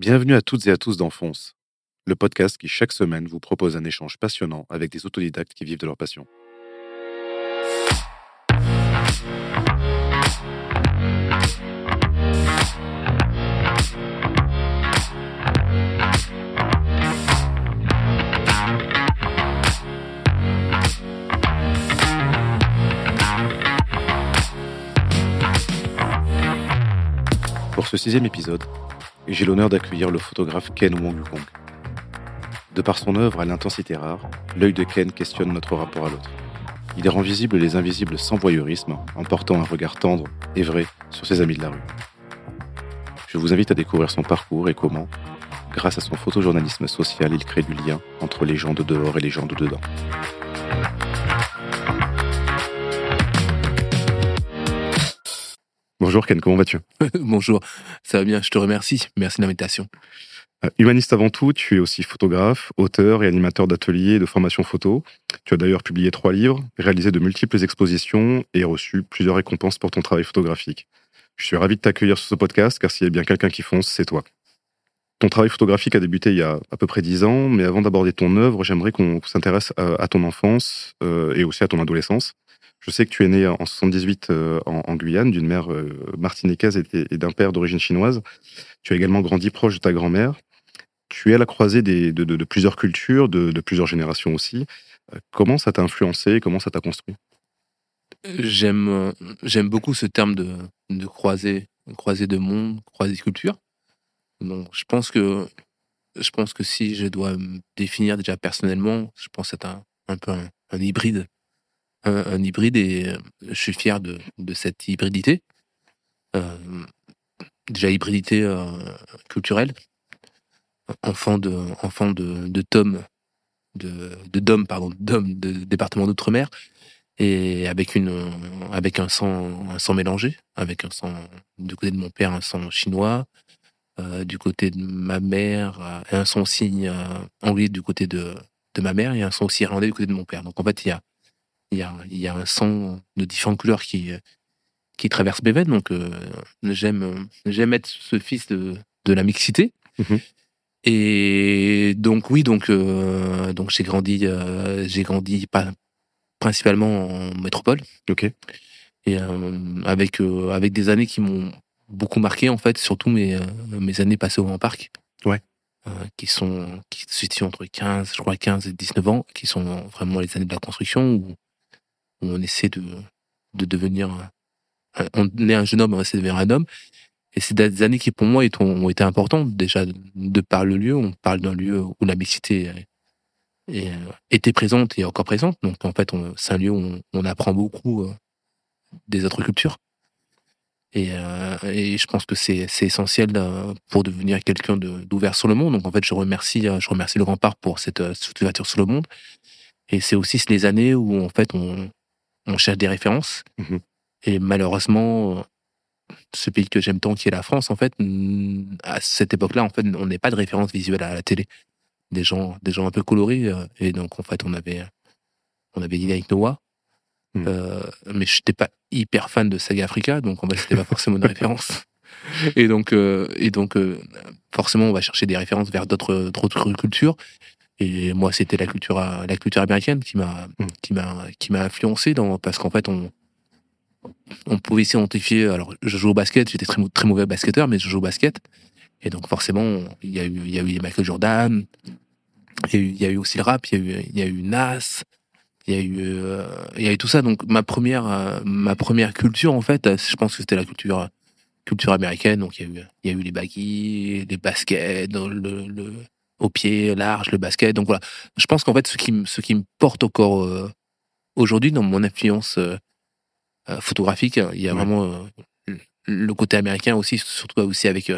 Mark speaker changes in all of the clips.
Speaker 1: Bienvenue à toutes et à tous dans le podcast qui chaque semaine vous propose un échange passionnant avec des autodidactes qui vivent de leur passion. Pour ce sixième épisode, j'ai l'honneur d'accueillir le photographe Ken Wong Kong. De par son œuvre à l'intensité rare, l'œil de Ken questionne notre rapport à l'autre. Il rend visible les invisibles sans voyeurisme, en portant un regard tendre et vrai sur ses amis de la rue. Je vous invite à découvrir son parcours et comment, grâce à son photojournalisme social, il crée du lien entre les gens de dehors et les gens de dedans. Bonjour Ken, comment vas-tu?
Speaker 2: Bonjour, ça va bien, je te remercie. Merci de l'invitation.
Speaker 1: Euh, humaniste avant tout, tu es aussi photographe, auteur et animateur d'ateliers de formation photo. Tu as d'ailleurs publié trois livres, réalisé de multiples expositions et reçu plusieurs récompenses pour ton travail photographique. Je suis ravi de t'accueillir sur ce podcast car s'il y a bien quelqu'un qui fonce, c'est toi. Ton travail photographique a débuté il y a à peu près dix ans, mais avant d'aborder ton œuvre, j'aimerais qu'on s'intéresse à, ton enfance euh, et aussi à ton adolescence. Je sais que tu es né en 78 euh, en, Guyane, d'une mère euh, martiniquaise et, d'un père d'origine chinoise. Tu as également grandi proche de ta grand-mère. Tu es à la croisée de, plusieurs cultures, de, plusieurs générations aussi. Euh, comment ça t'a influencé Comment ça t'a construit?
Speaker 2: J'aime j'aime beaucoup ce terme de, de croisée, croisée de monde, croisée de culture. Donc, je pense que je pense que si je dois me définir déjà personnellement, je pense être un, un peu un hybride un, hybride et euh, je suis fier de, de cette hybridité. Euh, déjà hybridité euh, culturelle, enfant de enfant de, de Tom, de, de Dom pardon, Dom de département d'outre-mer et avec une avec un sang un sang mélangé, avec un sang du côté de mon père un sang chinois, du côté de ma mère un sang aussi anglais du côté de de ma mère et un sang aussi irlandais du côté de mon père. Donc en fait il y a il y a, y a un sang de différentes couleurs qui, qui traverse veines. Donc, euh, j'aime, j'aime être ce fils de, de la mixité. Mhm. Et donc, oui, donc, euh, donc j'ai grandi, euh, j'ai grandi pas, principalement en métropole.
Speaker 1: Ok.
Speaker 2: Et avec, avec des années qui m'ont beaucoup marqué, en fait, surtout mes, mes années passées au Grand Parc.
Speaker 1: Ouais.
Speaker 2: qui sont qui se situent entre 15, je crois 15 et 19 ans, qui sont vraiment les années de la construction où on essaie de, de devenir. On est un jeune homme, on essaie de devenir un homme. Et c'est des années qui, pour moi, ont été importantes. Déjà, de par le lieu, on parle d'un lieu où la mixité était présente et encore présente. Donc, en fait, c'est un lieu où on, apprend beaucoup euh, des autres cultures. Et, euh, et je pense que c'est essentiel euh, pour devenir quelqu'un d'ouvert sur le monde. Donc, en fait, je remercie, je remercie le Parc pour cette, cette ouverture sur le monde. Et c'est aussi les années où, en fait, on, on cherche des références. Mmh et malheureusement, ce pays que j'aime tant, qui est la France, en fait, à cette époque-là, en fait, on n'est pas de référence visuelle à la télé. Des gens, des gens un peu colorés. Euh, et donc, en fait, on avait, on avait dîné avec Noah. Mmh. Euh, mais je n'étais pas hyper fan de Saga Africa, donc en fait, c'était pas forcément une référence. Et donc, euh, et donc forcément, on va chercher des références vers d'autres cultures. Et moi, c'était la culture, la culture américaine qui m'a, mm. qui m'a, qui m'a influencé dans, parce qu'en fait, on, on pouvait s'identifier. Alors, je joue au basket, j'étais très, très mauvais basketteur, mais je joue au basket. Et donc, forcément, il y a eu, il y a eu Michael Jordan, il y, a eu, il y a eu aussi le rap, il y a eu, il y a eu Nas, il y a eu, euh, il y a eu tout ça. Donc, ma première, euh, ma première culture, en fait, je pense que c'était la culture, culture américaine. Donc, il y a eu, il y a eu les baggy, les baskets, le, le au pied large, le basket. Donc voilà, je pense qu'en fait, ce qui, ce qui me porte encore euh, aujourd'hui dans mon influence euh, euh, photographique, il y a vraiment le côté américain aussi, surtout aussi avec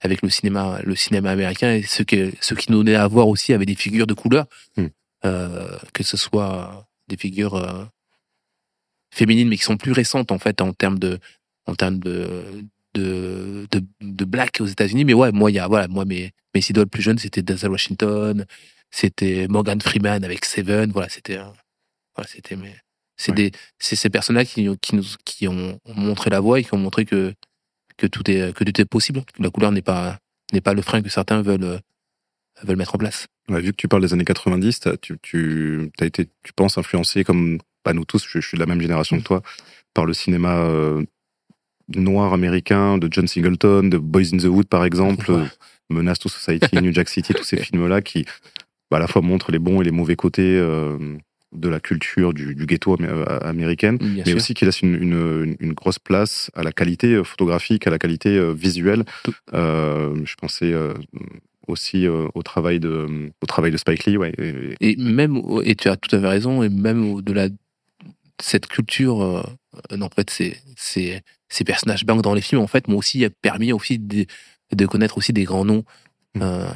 Speaker 2: avec le cinéma, le cinéma américain et ce que ce qui nous donnait à voir aussi avec des figures de couleur, hmm. que ce soit des figures féminines mais qui sont plus récentes en fait en termes de en termes de de, de, de black aux États-Unis. Mais ouais, moi, il y a, voilà, moi, mes, mes idoles plus jeunes, c'était Denzel Washington, c'était Morgan Freeman avec Seven. Voilà, c'était, voilà, c'était, mais c'est des, c'est ces personnes-là qui, qui nous, qui ont montré la voie et qui ont montré que, que tout est, que tout est possible, que la couleur n'est pas, n'est pas le frein que certains veulent veulent mettre en place.
Speaker 1: vu que tu parles des années 90, tu, tu as été, tu penses, influencé comme pas nous tous, je, suis de la même génération que toi, par le cinéma euh, noir américain de John Singleton, de Boys in the Wood par exemple, Menace to Society, New Jack City, tous ces films-là qui bah, à la fois montrent les bons et les mauvais côtés euh, de la culture du, ghetto euh, américaine, mais aussi qui laissent une, une, grosse place à la qualité photographique, à la qualité visuelle. je pensais aussi euh, au travail de au travail de Spike Lee ouais
Speaker 2: et, même et tu as tout à fait raison et même au-delà de cette culture euh, en fait ces ces ces personnages blancs dans les films en fait m'ont aussi permis aussi de, de, connaître aussi des grands noms mm. euh,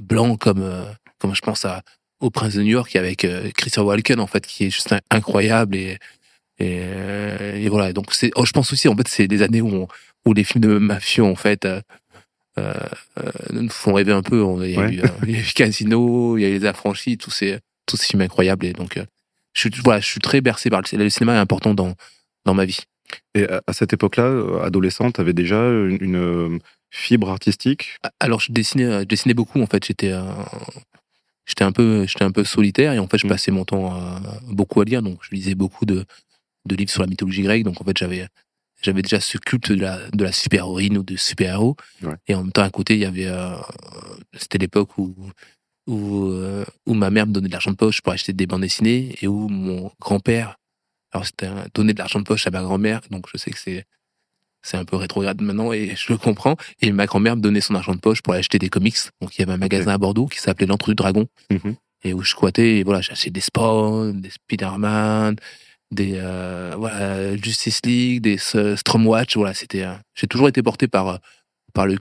Speaker 2: blancs comme comme je pense à au Prince de New York avec Christopher Walken en fait qui est juste incroyable et et, et voilà donc c'est oh, je pense aussi en fait c'est des années où où les films de mafieux en fait euh, euh, nous font rêver un peu. Il y, a eu, il Casino, il y a eu les affranchis, tous ces, tous ces films incroyables. Et donc, euh, je suis, voilà, je suis très bercé par le, le cinéma est important dans, dans ma vie.
Speaker 1: Et à cette époque-là, adolescente, tu avais déjà une, fibre artistique?
Speaker 2: Alors, je dessinais, je dessinais beaucoup, en fait. J'étais j'étais un peu j'étais un peu solitaire et en fait je mmh. passais mon temps beaucoup à lire donc je lisais beaucoup de de livres sur la mythologie grecque donc en fait j'avais j'avais déjà ce culte de la, de la super-héroïne ou de super-héros. Et en même temps, à côté, il y avait. Euh, c'était l'époque où, où, euh, où ma mère me donnait de l'argent de poche pour acheter des bandes dessinées et où mon grand-père. Alors, c'était donner de l'argent de poche à ma grand-mère. Donc, je sais que c'est. C'est un peu rétrograde maintenant et je le comprends. Et ma grand-mère me donnait son argent de poche pour acheter des comics. Donc, il y avait un magasin à Bordeaux qui s'appelait L'Entre du Dragon. Mm-hmm. Et où je squattais et voilà, j'achetais des Spawn, des Spider-Man, des euh, voilà, Justice League, des Stormwatch. Voilà, c'était. Euh, j'ai toujours été porté par euh, par le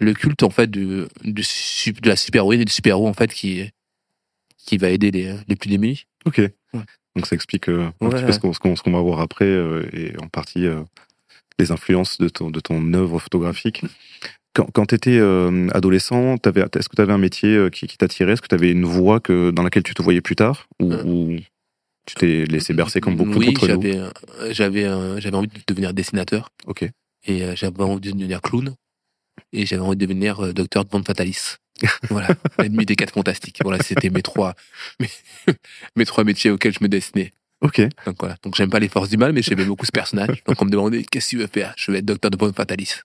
Speaker 2: le culte en fait du de la super héroïne et du super héros en fait qui qui va aider les, les plus démunis.
Speaker 1: Ok. Donc ça explique un petit peu ce qu'on va voir après et en partie les influences de ton de ton œuvre photographique. Quand, quand tu étais adolescent, est-ce que tu avais un métier qui, qui t'attirait? Est-ce que tu avais une voie que, dans laquelle tu te voyais plus tard? Ou, tu t'es laissé bercer comme beaucoup
Speaker 2: oui,
Speaker 1: d'entre
Speaker 2: nous? Oui, j'avais, j'avais envie de devenir dessinateur.
Speaker 1: Ok.
Speaker 2: Et euh, j'avais envie de devenir clown. Et j'avais envie de devenir euh, docteur de bande fatalis. voilà, l'ennemi des quatre fantastiques. Voilà, c'était mes trois, mes, mes, trois métiers auxquels je me destinais.
Speaker 1: Ok.
Speaker 2: Donc voilà. Donc j'aime pas les forces du mal, mais j'aimais beaucoup ce personnage. Donc on me demandait qu'est-ce que tu veux faire? Je vais être docteur de bande fatalis.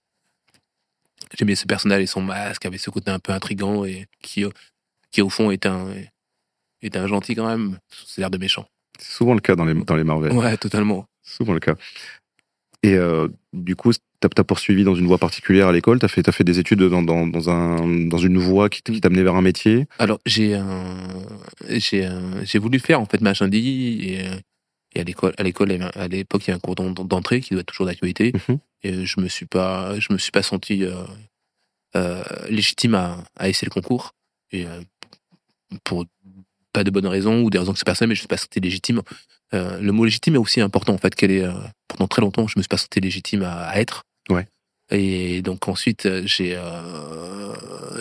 Speaker 2: J'aimais ce personnage et son masque, avait ce côté un peu intrigant et qui, qui au fond est un, est un gentil quand même. C'est l'air de méchant.
Speaker 1: C'est souvent le cas dans les, dans les Marvel.
Speaker 2: Ouais, totalement.
Speaker 1: Souvent le cas. Et euh, du coup, tu as, poursuivi dans une voie particulière à l'école Tu as fait, as fait des études dans, dans, dans, un, dans une voie qui amené vers un métier
Speaker 2: Alors, j'ai j'ai voulu faire en fait ma et, et à l'école, à l'école, à l'époque, il y a un cours d'entrée qui doit être toujours d'actualité. Mhm. Et je me suis pas, je me suis pas senti euh, euh, légitime à, à essayer le concours. Et pour pas de bonnes raisons ou des raisons que c'est personnel, mais je ne suis pas senti légitime. Euh, le mot légitime est aussi important en fait. Qu'elle est euh, pendant très longtemps, je me suis pas senti légitime à, être.
Speaker 1: Ouais.
Speaker 2: Et donc ensuite, euh, j'ai, euh,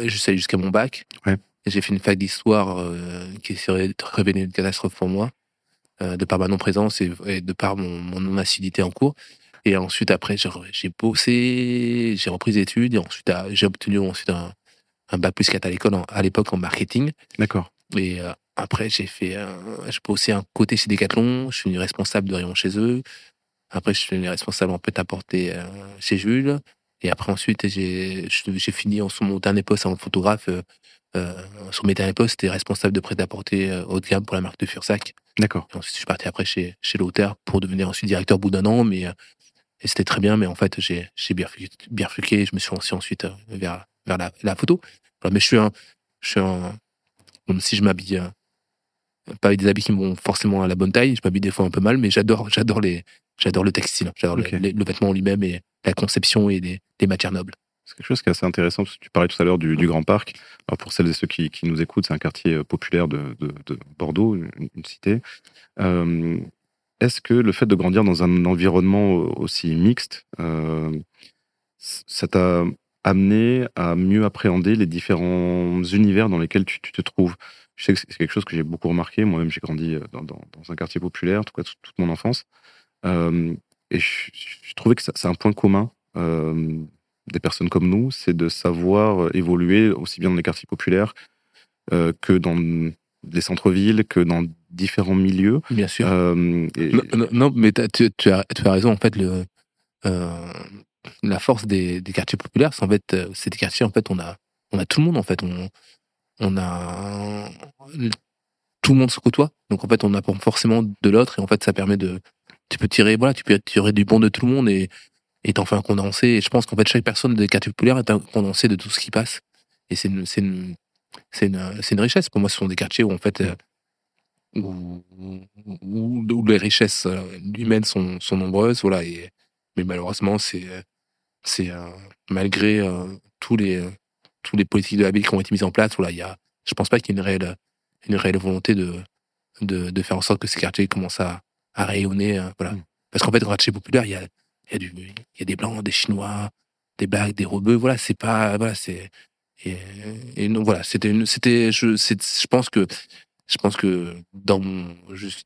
Speaker 2: je suis allé jusqu'à mon bac.
Speaker 1: Ouais.
Speaker 2: J'ai fait une fac d'histoire qui serait révélée une catastrophe pour moi, de par ma non présence et, de par mon, mon non assiduité en cours. Et ensuite, après, j'ai bossé, j'ai repris des études et ensuite, j'ai obtenu ensuite un, un bac plus 4 à l'école, à l'époque en marketing.
Speaker 1: D'accord.
Speaker 2: Et après, j'ai fait, je bossé un côté chez Decathlon, je suis responsable de rayon chez eux. Après, je suis responsable en fait à porter euh, chez Jules. Et après, ensuite, j'ai, j'ai fini en mon dernier poste en photographe. Euh, euh, sur mes derniers postes, j'étais responsable de prêt-à-porter euh, haut de gamme pour la marque de Fursac.
Speaker 1: D'accord.
Speaker 2: Ensuite, je suis parti après chez, chez l'auteur pour devenir ensuite directeur au bout d'un an. Mais et c'était très bien, mais en fait, j'ai, j'ai bien bifurqué. Je me suis lancé ensuite vers, vers la, la photo. mais je suis un, je suis un, même si je m'habille pas avec des habits qui vont forcément à la bonne taille. Je m'habille des fois un peu mal, mais j'adore, j'adore les, j'adore le textile, j'adore le, vêtement en lui-même et la conception et des, matières nobles.
Speaker 1: C'est quelque chose qui est assez intéressant parce que tu parlais tout à l'heure du, Grand Parc. Alors pour celles et ceux qui, nous écoutent, c'est un quartier euh, populaire de, Bordeaux, une, cité. Euh, est-ce que le fait de grandir dans un environnement aussi mixte, euh, ça t'a amené à mieux appréhender les différents univers dans lesquels tu te trouves? Je sais que c'est quelque chose que j'ai beaucoup remarqué. Moi-même, j'ai grandi euh, dans, dans, dans, un quartier populaire, en tout cas toute, mon enfance. Euh, et je, je, trouvais que c'est un point commun euh, des personnes comme nous, c'est de savoir évoluer aussi bien dans les quartiers populaires que dans les centres-villes, que dans différents milieux.
Speaker 2: Bien sûr. non, mais tu, tu, as, tu as raison. En fait, le, la force des, des quartiers populaires, c'est en fait, c'est des quartiers, en fait, on a, on a tout le monde, en fait. On, on a tout le monde se côtoie. Donc en fait, on apprend forcément de l'autre et en fait, ça permet de, tu peux tirer, voilà, tu peux tirer du bon de tout le monde et et t'en fais un condensé. Et je pense qu'en fait, chaque personne des quartiers populaires est un condensé de tout ce qui passe. Et c'est une, c'est une, une, une richesse. Pour moi, ce sont des quartiers où en fait, euh, où, où, les richesses euh, humaines sont, sont nombreuses, voilà. Et mais malheureusement, c'est, c'est malgré euh, tous les tous les politiques de la ville qui ont été mises en place, voilà, il y a, je pense pas qu'il y ait une réelle une réelle volonté de, de, de, faire en sorte que ces quartiers commencent à, à rayonner. Euh, voilà. Mm. Parce qu'en fait, dans quartier populaire, il y a, il y, a du, il y a des blancs, des chinois, des blacks, des rebeux. Voilà, c'est pas. Voilà, c'est. Et, et non, voilà, c'était c'était je je pense que je pense que dans mon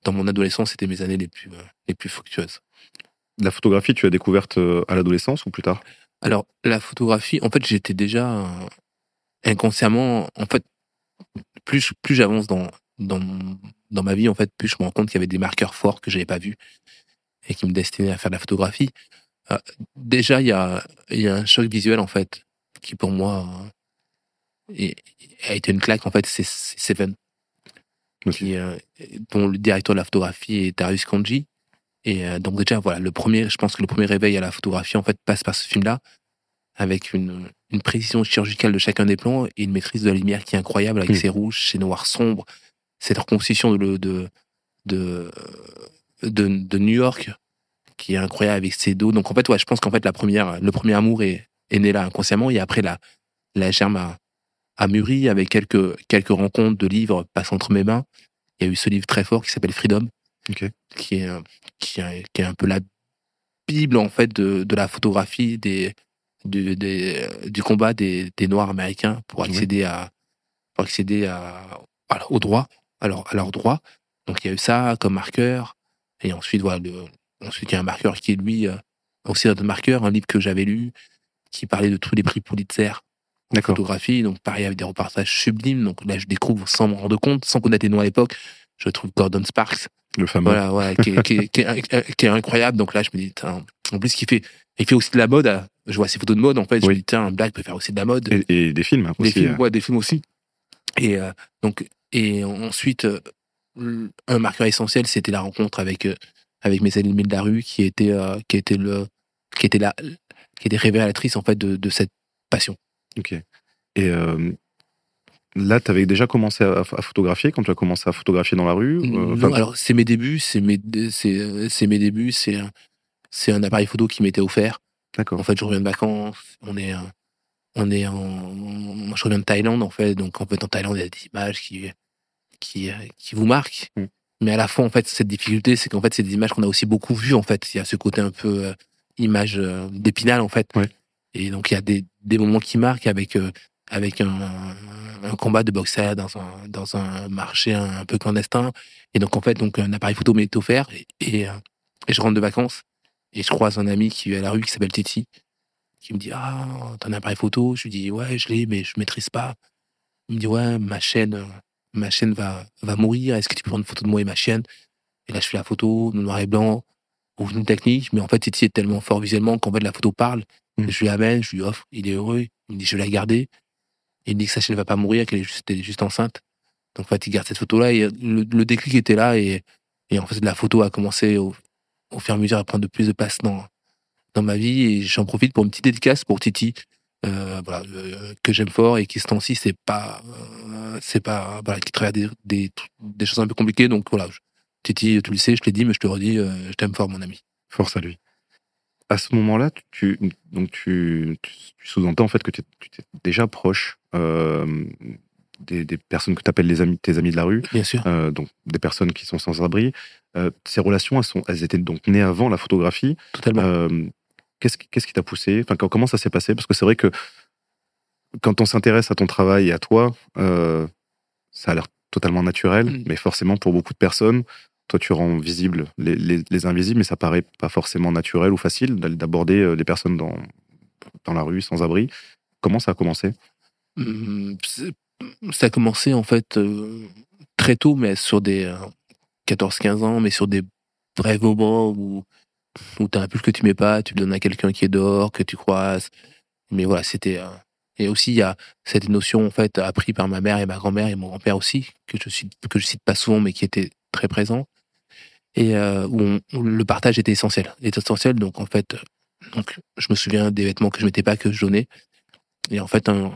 Speaker 2: dans mon adolescence c'était mes années les plus euh, les plus fructueuses
Speaker 1: la photographie tu as découverte euh, à l'adolescence ou plus tard?
Speaker 2: Alors la photographie en fait j'étais déjà inconsciemment en fait plus plus j'avance dans dans dans ma vie en fait, plus je me rends compte qu'il y avait des marqueurs forts que j'avais pas vus et qui me destinaient à faire de la photographie. Euh, déjà, il y a y a un choc visuel en fait qui pour moi euh, a été une claque en fait. C'est Seven, qui, euh, dont le directeur de la photographie est Darius Kanji. Et donc déjà voilà, le premier, je pense que le premier réveil à la photographie en fait passe par ce film-là avec une, une précision chirurgicale de chacun des plans et une maîtrise de la lumière qui est incroyable avec ses rouges, ses noirs sombres, cette reconstitution de, de, de, de, New York qui est incroyable avec ses dos. Donc en fait, ouais, je pense qu'en fait la première, le premier amour est, est né là inconsciemment et après la, la germe a, a mûri avec quelques, quelques rencontres de livres passant entre mes mains. Il y a eu ce livre très fort qui s'appelle Freedom, qui, est, qui, est, qui est un peu la bible en fait de, de la photographie des, du, des, du combat des, des Noirs américains pour accéder à pour accéder à, au droit, alors à leur droit. Donc il y a eu ça comme marqueur. Et ensuite voilà, le, ensuite il y a un marqueur qui est lui euh, aussi un marqueur, un livre que j'avais lu qui parlait de tous les prix Pulitzer en photographie. Donc pareil avec des reportages sublimes. Donc là je découvre sans me rendre compte, sans connaître les noms à l'époque, je trouve Gordon Sparks.
Speaker 1: Le fameux.
Speaker 2: Voilà, voilà qui, est, qui, est, qui, est, incroyable. Donc là je me dis, en plus qui fait il fait aussi de la mode. Je vois ses photos de mode, en fait. Je me dis, tiens, un black peut faire aussi de la mode.
Speaker 1: Et, des films
Speaker 2: aussi.
Speaker 1: Des
Speaker 2: films, ouais, des films aussi. Et euh, donc, et ensuite, euh, un marqueur essentiel, c'était la rencontre avec euh, avec mes amis de la rue, qui était qui était le qui était la qui était révélatrice en fait de, de cette passion.
Speaker 1: Ok. Et là, tu avais déjà commencé à, photographier quand tu as commencé à photographier dans la rue
Speaker 2: Non, alors c'est mes débuts, c'est mes c'est c'est mes débuts, c'est c'est un appareil photo qui m'était offert.
Speaker 1: D'accord.
Speaker 2: En fait, je reviens de vacances. On est, on est en, je reviens de Thaïlande en fait. Donc en fait, en Thaïlande, il y a des images qui, qui, qui vous marquent. Mm. Mais à la fois, en fait, cette difficulté, c'est qu'en fait, c'est des images qu'on a aussi beaucoup vues. En fait, il y a ce côté un peu euh, image euh, d'épinal en fait. Et donc il y a des, des moments qui marquent avec euh, avec un, un, combat de boxeur dans un dans un marché un, peu clandestin. Et donc en fait, donc un appareil photo m'est offert et, et, et je rentre de vacances et je croise un ami qui est à la rue qui s'appelle Titi, qui me dit Ah, t'as un appareil photo Je lui dis Ouais, je l'ai, mais je maîtrise pas. Il me dit Ouais, ma chaîne, ma chaîne va, va mourir. Est-ce que tu peux prendre une photo de moi et ma chaîne Et là, je fais la photo, noir et blanc, ou une technique. Mais en fait, Titi est tellement fort visuellement qu'en fait, la photo parle. Mmh. Je lui amène, je lui offre. Il est heureux. Il me dit Je vais la garder. il me dit que sa chaîne va pas mourir, qu'elle est juste, est juste enceinte. Donc, en fait, il garde cette photo-là. Et le, le, déclic était là. Et, et en fait, la photo a commencé au, au fur et à mesure à prendre de plus de place dans, dans ma vie et j'en profite pour une petite dédicace pour Titi euh, voilà, euh, que j'aime fort et qui ce temps-ci c'est pas euh, c'est pas qui traverse des, des, choses un peu compliquées. Donc voilà Titi tu le sais je l'ai dit mais je te redis je t'aime fort mon ami.
Speaker 1: Force à lui. À ce moment-là tu donc tu, tu, sous-entends en fait que tu étais déjà proche des, des, personnes que tu appelles les amis, tes amis de la rue,
Speaker 2: Bien sûr.
Speaker 1: Euh, donc des personnes qui sont sans abri. Euh, ces relations, elles, sont, elles étaient donc nées avant la photographie.
Speaker 2: Totalement. Euh,
Speaker 1: qu'est-ce, qu'est-ce qui t'a poussé? Enfin, Comment ça s'est passé? Parce que c'est vrai que quand on s'intéresse à ton travail et à toi, ça a l'air totalement naturel, mm. mais forcément pour beaucoup de personnes, toi tu rends visible les, les, les, invisibles, mais ça paraît pas forcément naturel ou facile d'aborder les personnes dans, dans la rue, sans abri. Comment ça a commencé?
Speaker 2: Hum, Ça a commencé en fait euh, très tôt, mais sur des 14-15 ans, mais sur des brefs moments où, où tu as un pull que tu mets pas, tu le donnes à quelqu'un qui est dehors, que tu croises. Mais voilà, c'était. euh, Et aussi, il y a cette notion en fait apprise par ma mère et ma grand-mère et mon grand-père aussi, que je suis que je cite pas souvent, mais qui était très présent. Et euh, où, le partage était essentiel. était essentiel, donc en fait, euh, donc je me souviens des vêtements que je mettais pas, que je donnais. Et en fait, un,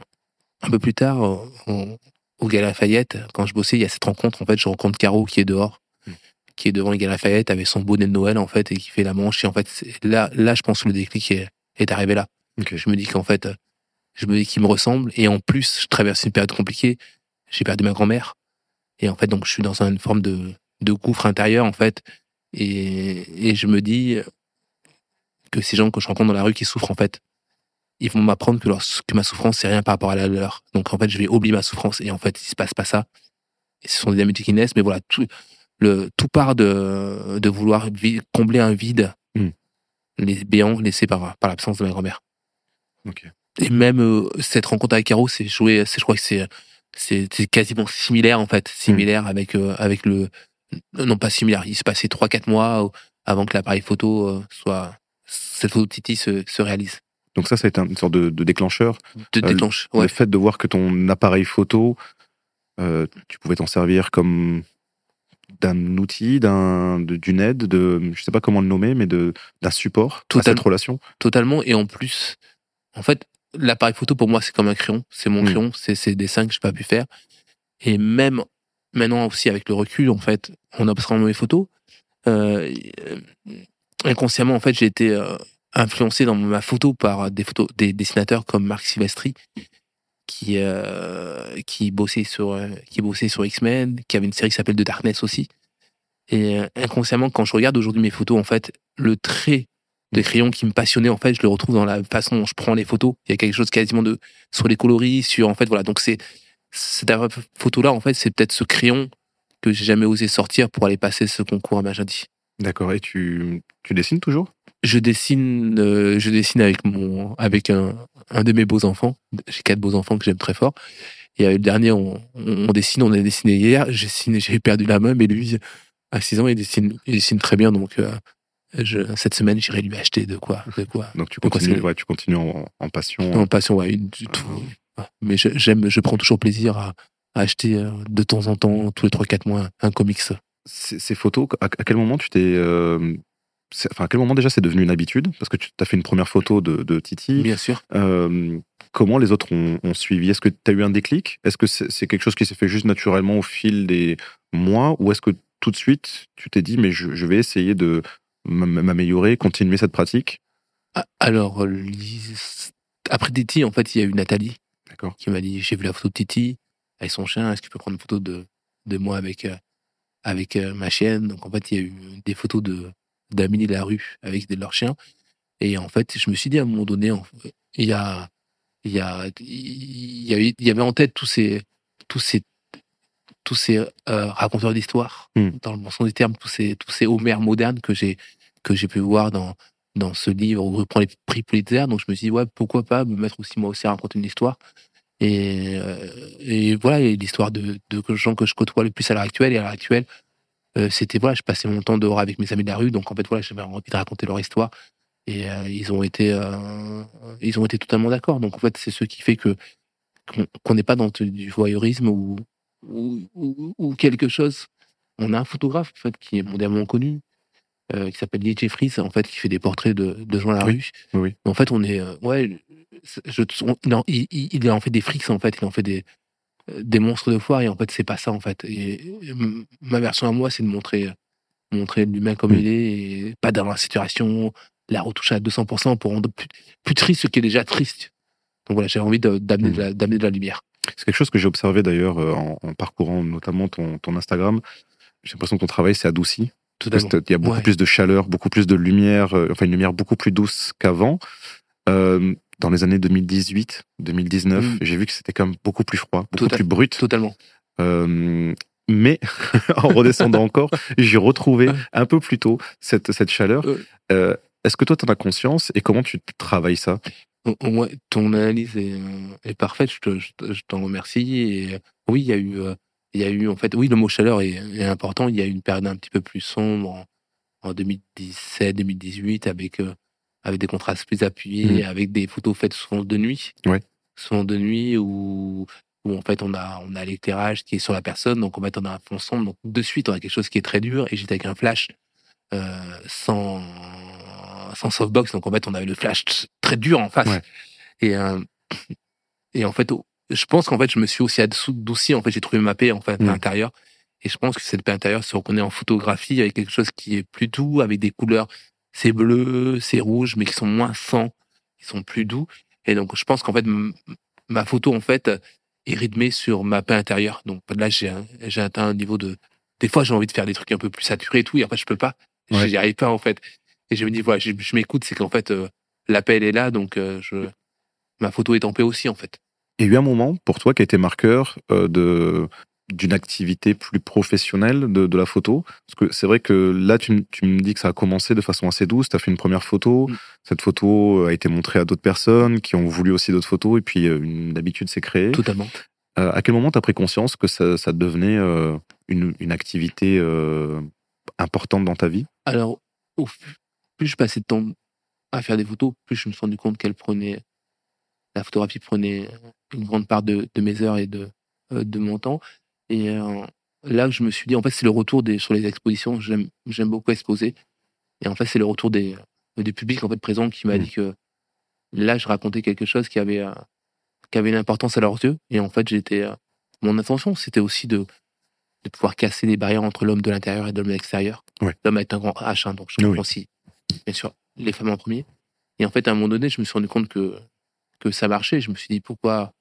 Speaker 2: un peu plus tard, au, au- Gala Lafayette, quand je bossais, il y a cette rencontre. En fait, je rencontre Caro qui est dehors,
Speaker 1: Mm.
Speaker 2: qui est devant le Gala Lafayette avec son bonnet de Noël en fait et qui fait la manche. Et en fait, là, là, je pense que le déclic est, est arrivé là. Je me dis qu'en fait, je me dis qu'il me ressemble. Et en plus, je traverse une période compliquée. J'ai perdu ma grand-mère. Et en fait, donc, je suis dans une forme de, de gouffre intérieur, en fait. Et, et je me dis que ces gens que je rencontre dans la rue qui souffrent, en fait, ils vont m'apprendre que, leur, que ma souffrance, c'est rien par rapport à la leur. Donc, en fait, je vais oublier ma souffrance. Et en fait, il se passe pas ça. Et ce sont des amitiés qui naissent. Mais voilà, tout, le, tout part de, de vouloir combler un vide,
Speaker 1: Mm.
Speaker 2: les béants laissés par, par l'absence de ma grand-mère. Et même euh, cette rencontre avec Caro, c'est joué, je crois que c'est, c'est, quasiment similaire en fait, similaire avec euh, avec le, non pas similaire. Il se passait trois quatre mois euh, avant que l'appareil photo euh, soit, cette photo Titi se, se réalise,
Speaker 1: Donc ça, ça a été une sorte de, de déclencheur.
Speaker 2: de
Speaker 1: Euh,
Speaker 2: déclenche. Ouais.
Speaker 1: Le fait de voir que ton appareil photo, euh, tu pouvais t'en servir comme d'un outil, d'un, d'une aide, de, je sais pas comment le nommer, mais de, d'un support à
Speaker 2: Total-
Speaker 1: cette relation.
Speaker 2: totalement. Et en plus, en fait, l'appareil photo pour moi c'est comme un crayon, c'est mon
Speaker 1: Mm.
Speaker 2: crayon, c'est ces dessins que j'ai pas pu faire. Et même maintenant aussi avec le recul, en fait, en observant mes photos, euh, euh, inconsciemment en fait j'ai été euh, influencé dans ma photo par des photos des dessinateurs comme Marc Silvestri qui euh, qui bossait sur euh, qui bossait sur X-Men, qui avait une série qui s'appelle The Darkness aussi. Et euh, inconsciemment quand je regarde aujourd'hui mes photos en fait, le trait de crayon qui me passionnait en fait je le retrouve dans la façon dont je prends les photos il y a quelque chose quasiment de sur les coloris sur en fait voilà donc c'est cette photo là en fait c'est peut-être ce crayon que j'ai jamais osé sortir pour aller passer ce concours à Majadi
Speaker 1: D'accord. Et tu, tu dessines toujours?
Speaker 2: Je dessine euh, je dessine avec mon avec un, un de mes beaux enfants j'ai quatre beaux enfants que j'aime très fort et euh, le dernier on, on, on dessine on a dessiné hier j'ai perdu la main mais lui à 6 ans il dessine il dessine très bien donc euh, je, cette semaine j'irai lui acheter de quoi de quoi
Speaker 1: Donc tu continues,
Speaker 2: c'est-
Speaker 1: ouais, tu continues en, en passion.
Speaker 2: En passion, ouais, une- du tout. Ouais. Mais je- j'aime, je prends toujours plaisir à, à acheter de temps en temps, tous les 3-4 mois, un comics.
Speaker 1: Ces, ces photos, à, à quel moment tu t'es, euh, enfin à quel moment déjà c'est devenu une habitude? Parce que tu as fait une première photo de, de Titi.
Speaker 2: Bien sûr.
Speaker 1: Euh, comment les autres ont, ont suivi? Est-ce que tu as eu un déclic? Est-ce que c'est quelque chose qui s'est fait juste naturellement au fil des mois? Ou est-ce que tout de suite, tu t'es dit, mais je, je vais essayer de m'améliorer, continuer cette pratique?
Speaker 2: Ah, Alors, euh, après Titi, en fait, il y a eu Nathalie. Qui m'a dit J'ai vu la photo de Titi avec son chien, est-ce que tu peux prendre une photo de, de moi avec, euh, avec ma chienne? Donc, en fait, il y a eu des photos de d'amis de la rue avec de leurs chiens. Et en fait, je me suis dit à un moment donné, il y a. Il y, a, il y, avait, en tête tous ces, tous ces, tous ces euh, raconteurs d'histoire,
Speaker 1: Hmm.
Speaker 2: dans le bon sens du terme, tous ces, tous ces Homères modernes que j'ai, que j'ai pu voir dans, dans ce livre où je prends les prix Pulitzer. Donc je me suis dit, ouais, pourquoi pas me mettre aussi moi aussi à raconter une histoire. Et, euh, et voilà, l'histoire de, de gens que je côtoie le plus à l'heure actuelle. Et à l'heure actuelle, euh, c'était, voilà, je passais mon temps dehors avec mes amis de la rue. Donc en fait, voilà, j'avais envie de raconter leur histoire. Et euh, ils ont été, euh, ils ont été totalement d'accord. Donc en fait, c'est ce qui fait que qu'on n'est pas dans du voyeurisme ou, ou, ou, ou quelque chose. On a un photographe en fait qui est mondialement connu, qui s'appelle Lee Jeffries, en fait, qui fait des portraits de, de gens à la
Speaker 1: Oui,
Speaker 2: rue.
Speaker 1: oui.
Speaker 2: En fait, on est, ouais, je, on- il, en, il, il- il en fait des frics en fait, il en fait des des monstres de foire et en fait c'est pas ça en fait. Et, ma version à moi, c'est de montrer montrer l'humain comme
Speaker 1: Mm.
Speaker 2: il est et pas dans la situation, la retoucher à 200% pour rendre plus, plus triste ce qui est déjà triste. Donc voilà, j'ai envie d'amener de, la- d'amener de la lumière.
Speaker 1: C'est quelque chose que j'ai observé d'ailleurs euh, en, en parcourant notamment ton, ton Instagram. J'ai l'impression que ton travail s'est adouci. Qu'il y a beaucoup
Speaker 2: Ouais.
Speaker 1: plus de chaleur, beaucoup plus de lumière, euh, enfin une lumière beaucoup plus douce qu'avant. Euh, dans les années 2018, 2019,
Speaker 2: Mm.
Speaker 1: j'ai vu que c'était quand même beaucoup plus froid, beaucoup
Speaker 2: Total-
Speaker 1: plus brut.
Speaker 2: Totalement.
Speaker 1: Euh, mais en redescendant encore, j'ai retrouvé un peu plus tôt cette, cette chaleur.
Speaker 2: Ouais.
Speaker 1: Euh, Est-ce que toi, tu en as conscience et comment tu travailles ça?
Speaker 2: Ouais, ton analyse est, est parfaite, je, t'en remercie. Et oui, il y a eu, il y a eu en fait, oui, le mot chaleur est, est, important. Il y a eu une période un petit peu plus sombre en, 2017, 2018 avec avec des contrastes plus appuyés, mmh. avec des photos faites souvent de nuit.
Speaker 1: Ouais.
Speaker 2: Souvent de nuit où où en fait on a on a l'éclairage qui est sur la personne, donc en fait on a un fond sombre, donc de suite on a quelque chose qui est très dur. Et j'étais avec un flash euh, sans sans softbox, donc en fait on avait le flash très dur en face. Et euh, et en fait je pense qu'en fait je me suis aussi adouci. En fait j'ai trouvé ma paix en fait à mmh. l'intérieur. Et je pense que cette paix intérieure se reconnaît en photographie avec quelque chose qui est plus doux, avec des couleurs, c'est bleu, c'est rouge, mais qui sont moins sans, qui sont plus doux. Et donc je pense qu'en fait ma photo en fait et rythmé sur ma paix intérieure. Donc là, j'ai j'ai atteint un niveau de. Des fois, j'ai envie de faire des trucs un peu plus saturés et tout, et en fait, je peux pas. Ouais. J'y arrive pas en fait. Et je me dis voilà, je, m'écoute, c'est qu'en fait, euh, l'appel est là, donc euh, je ma photo est en paix aussi en fait.
Speaker 1: Il y a eu un moment pour toi qui a été marqueur euh, de d'une activité plus professionnelle de, de, la photo Parce que c'est vrai que là, tu, tu, me dis que ça a commencé de façon assez douce. Tu as fait une première photo. Mm. Cette photo a été montrée à d'autres personnes qui ont voulu aussi d'autres photos. Et puis, euh, une habitude s'est créée.
Speaker 2: Totalement.
Speaker 1: Euh, à quel moment tu as pris conscience que ça, ça devenait euh, une, une, activité euh, importante dans ta vie?
Speaker 2: Alors, au, plus je passais de temps à faire des photos, plus je me suis rendu compte qu'elle prenait. La photographie prenait une grande part de, de mes heures et de, de mon temps. Et euh, là, je me suis dit, en fait, c'est le retour des, sur les expositions. J'aime, j'aime beaucoup exposer. Et en fait, c'est le retour des, des publics en fait présents qui m'a mmh. dit que là, je racontais quelque chose qui avait, euh, qui avait une importance à leurs yeux. Et en fait, j'étais, euh, mon intention, c'était aussi de, de pouvoir casser les barrières entre l'homme de l'intérieur et l'homme de l'extérieur. L'homme est un grand H, hein, donc je comprends aussi, bien sûr, les femmes en premier. Et en fait, à un moment donné, je me suis rendu compte que, que ça marchait. Je me suis dit, pourquoi?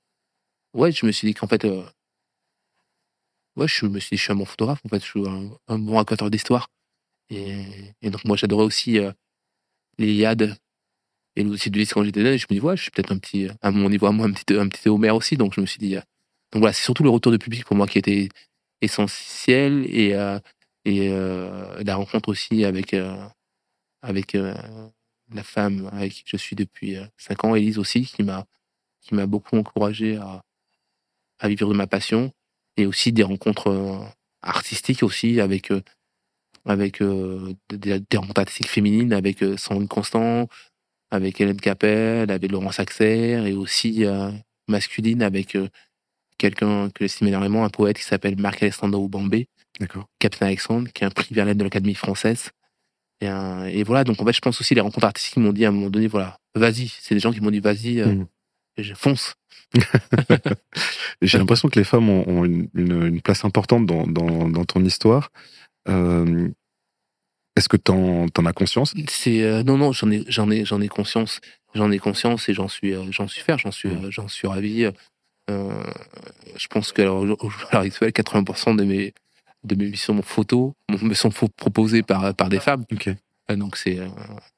Speaker 2: Ouais, je me suis dit qu'en fait, ouais, je me suis dit, je suis un bon photographe, en fait, je suis un, bon raconteur d'histoire. Et, donc, moi, j'adorais aussi euh, Yad et lycée quand j'étais là. je me dis, ouais, je suis peut-être un petit, à mon niveau, à moi, un petit, un petit Homer aussi. Donc, je me suis dit, euh, donc voilà, c'est surtout le retour de public pour moi qui était essentiel et, euh, et la rencontre aussi avec, avec la femme avec qui je suis depuis 5 ans, Elise aussi, qui m'a, qui m'a beaucoup encouragé à, à vivre de ma passion et aussi des rencontres euh, artistiques aussi avec euh, avec euh, des, rencontres artistiques féminines avec Sandrine Constant, avec Hélène Capel, avec Laurence Axer et aussi masculine avec quelqu'un que j'estime énormément, un poète qui s'appelle Marc Alessandro Oubambé, Captain Alexandre, qui est un prix Verlaine de l'Académie française. Et, et, voilà, donc en fait, je pense aussi les rencontres artistiques m'ont dit à un moment donné, voilà, vas-y. C'est des gens qui m'ont dit, vas-y, mmh. je fonce.
Speaker 1: J'ai l'impression que les femmes ont, une, place importante dans, dans, ton histoire. Euh, est-ce que tu en, as conscience?
Speaker 2: C'est euh, non non j'en ai j'en ai j'en ai conscience j'en ai conscience et j'en suis euh, j'en suis fier j'en suis j'en suis ravi. je pense que l'heure actuelle 80% de mes de mes missions photos me sont proposées par par des femmes. donc c'est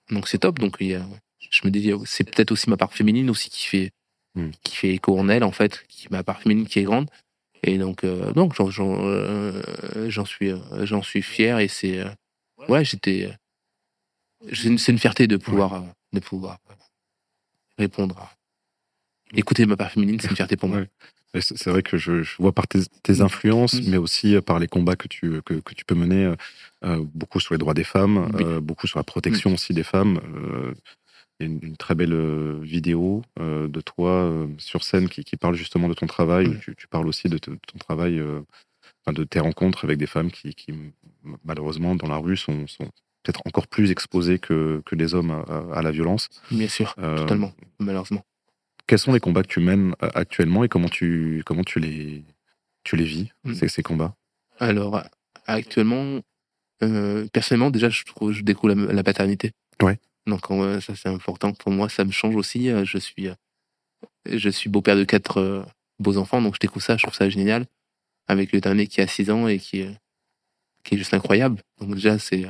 Speaker 2: donc c'est top donc je me dis c'est peut-être aussi ma part féminine aussi qui fait Hmm. qui fait écho en elle, en fait, qui ma part féminine qui est grande. Et donc, euh, donc j'en, euh, suis, euh, j'en suis fier et c'est, ouais, j'étais, c'est une, fierté de pouvoir, de pouvoir répondre à, écouter ma part féminine, c'est une fierté pour moi.
Speaker 1: C'est vrai que je, vois par tes, tes influences, hmm. mais aussi par les combats que tu, que, que tu peux mener, beaucoup sur les droits des femmes, beaucoup sur la protection hmm. aussi des femmes. Il y a une, très belle euh, vidéo euh, de toi euh, sur scène qui, parle justement de ton travail, tu, parles aussi de, ton travail, de tes rencontres avec des femmes qui, malheureusement, dans la rue, sont, peut-être encore plus exposées que, que les hommes à, la violence.
Speaker 2: Bien sûr, totalement, malheureusement.
Speaker 1: Quels sont les combats que tu mènes actuellement et comment tu, comment tu, les, tu les vis, mmh. ces, combats?
Speaker 2: Alors, actuellement, personnellement, déjà, je, trouve, je découvre la, la paternité.
Speaker 1: Ouais.
Speaker 2: Donc ça c'est important pour moi, ça me change aussi. Euh, je suis, euh, je suis beau-père de quatre euh, beaux enfants, donc je découvre ça, je trouve ça génial. Avec le dernier qui a 6 ans et qui, qui est juste incroyable. Donc déjà c'est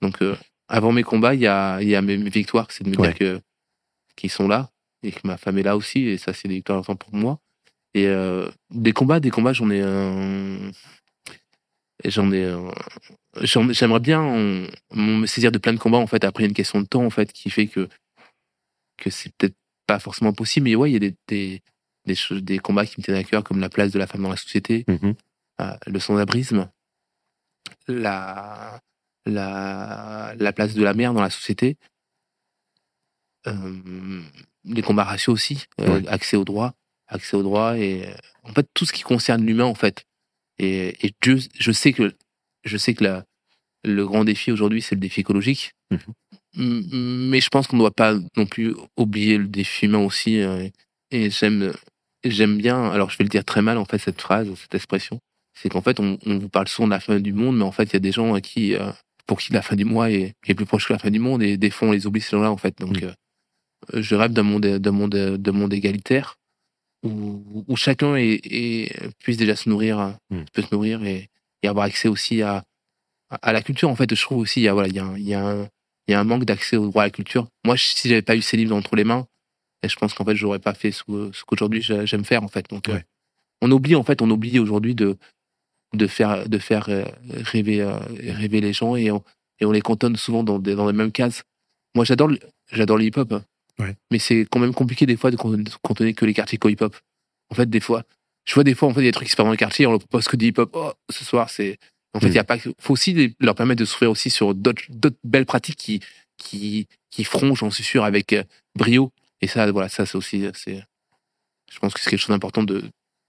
Speaker 2: donc avant mes combats, il y a, y a mes victoires, c'est de me dire que qu'ils sont là et que ma femme est là aussi et ça c'est des victoires importantes pour moi. Et des combats, des combats, j'en ai j'en ai j'aimerais bien me saisir de plein de combats en fait après une question de temps en fait qui fait que que c'est peut-être pas forcément possible. Mais ouais, il y a des, des, des, choses, des combats qui me tiennent à cœur, comme la place de la femme dans la société,
Speaker 1: Mhm.
Speaker 2: euh, le sans-abrisme, la, la, la place de la mère dans la société, euh, les combats raciaux aussi, euh, accès au droit, accès au droit et en fait tout ce qui concerne l'humain en fait. Et, et Dieu, je sais que je sais que la, le grand défi aujourd'hui c'est le défi écologique,
Speaker 1: Mhm.
Speaker 2: Mais je pense qu'on ne doit pas non plus oublier le défi humain aussi. euh, et j'aime j'aime bien, alors je vais le dire très mal en fait cette phrase, cette expression, c'est qu'en fait on, on vous parle souvent de la fin du monde, mais en fait il y a des gens à qui euh, pour qui la fin du mois est, est plus proche que la fin du monde et des fois on les oublie ces gens-là en fait. Donc euh, je rêve d'un monde d'un monde d'un monde égalitaire où, où chacun est, est- puisse déjà se nourrir, euh,
Speaker 1: Mm.
Speaker 2: peut se nourrir et, et avoir accès aussi à, à la culture. En fait, je trouve aussi il y a voilà il y a un, il y a un, il y a un manque d'accès au droit à la culture. Moi, si j'avais pas eu ces livres entre les mains, et je pense qu'en fait j'aurais pas fait ce, qu'aujourd'hui j'a- j'aime faire en fait. Donc euh,
Speaker 1: Ouais.
Speaker 2: on oublie en fait on oublie aujourd'hui de de faire de faire euh, rêver euh, rêver les gens et on, et on les cantonne souvent dans des, dans les mêmes cases. Moi, j'adore j'adore le hip-hop, hein.
Speaker 1: Ouais.
Speaker 2: mais c'est quand même compliqué des fois de cantonner, que les quartiers hip-hop. En fait, des fois, je vois des fois en fait des trucs qui se passent dans le quartier, on leur propose que du hip-hop. Oh, ce soir, c'est en fait il
Speaker 1: Mm.
Speaker 2: y a pas que- faut aussi leur permettre de s'ouvrir aussi sur d'autres belles pratiques qui qui qui feront, j'en suis sûr, avec euh, brio. Et ça, voilà, ça c'est aussi c'est je pense que c'est quelque chose d'important de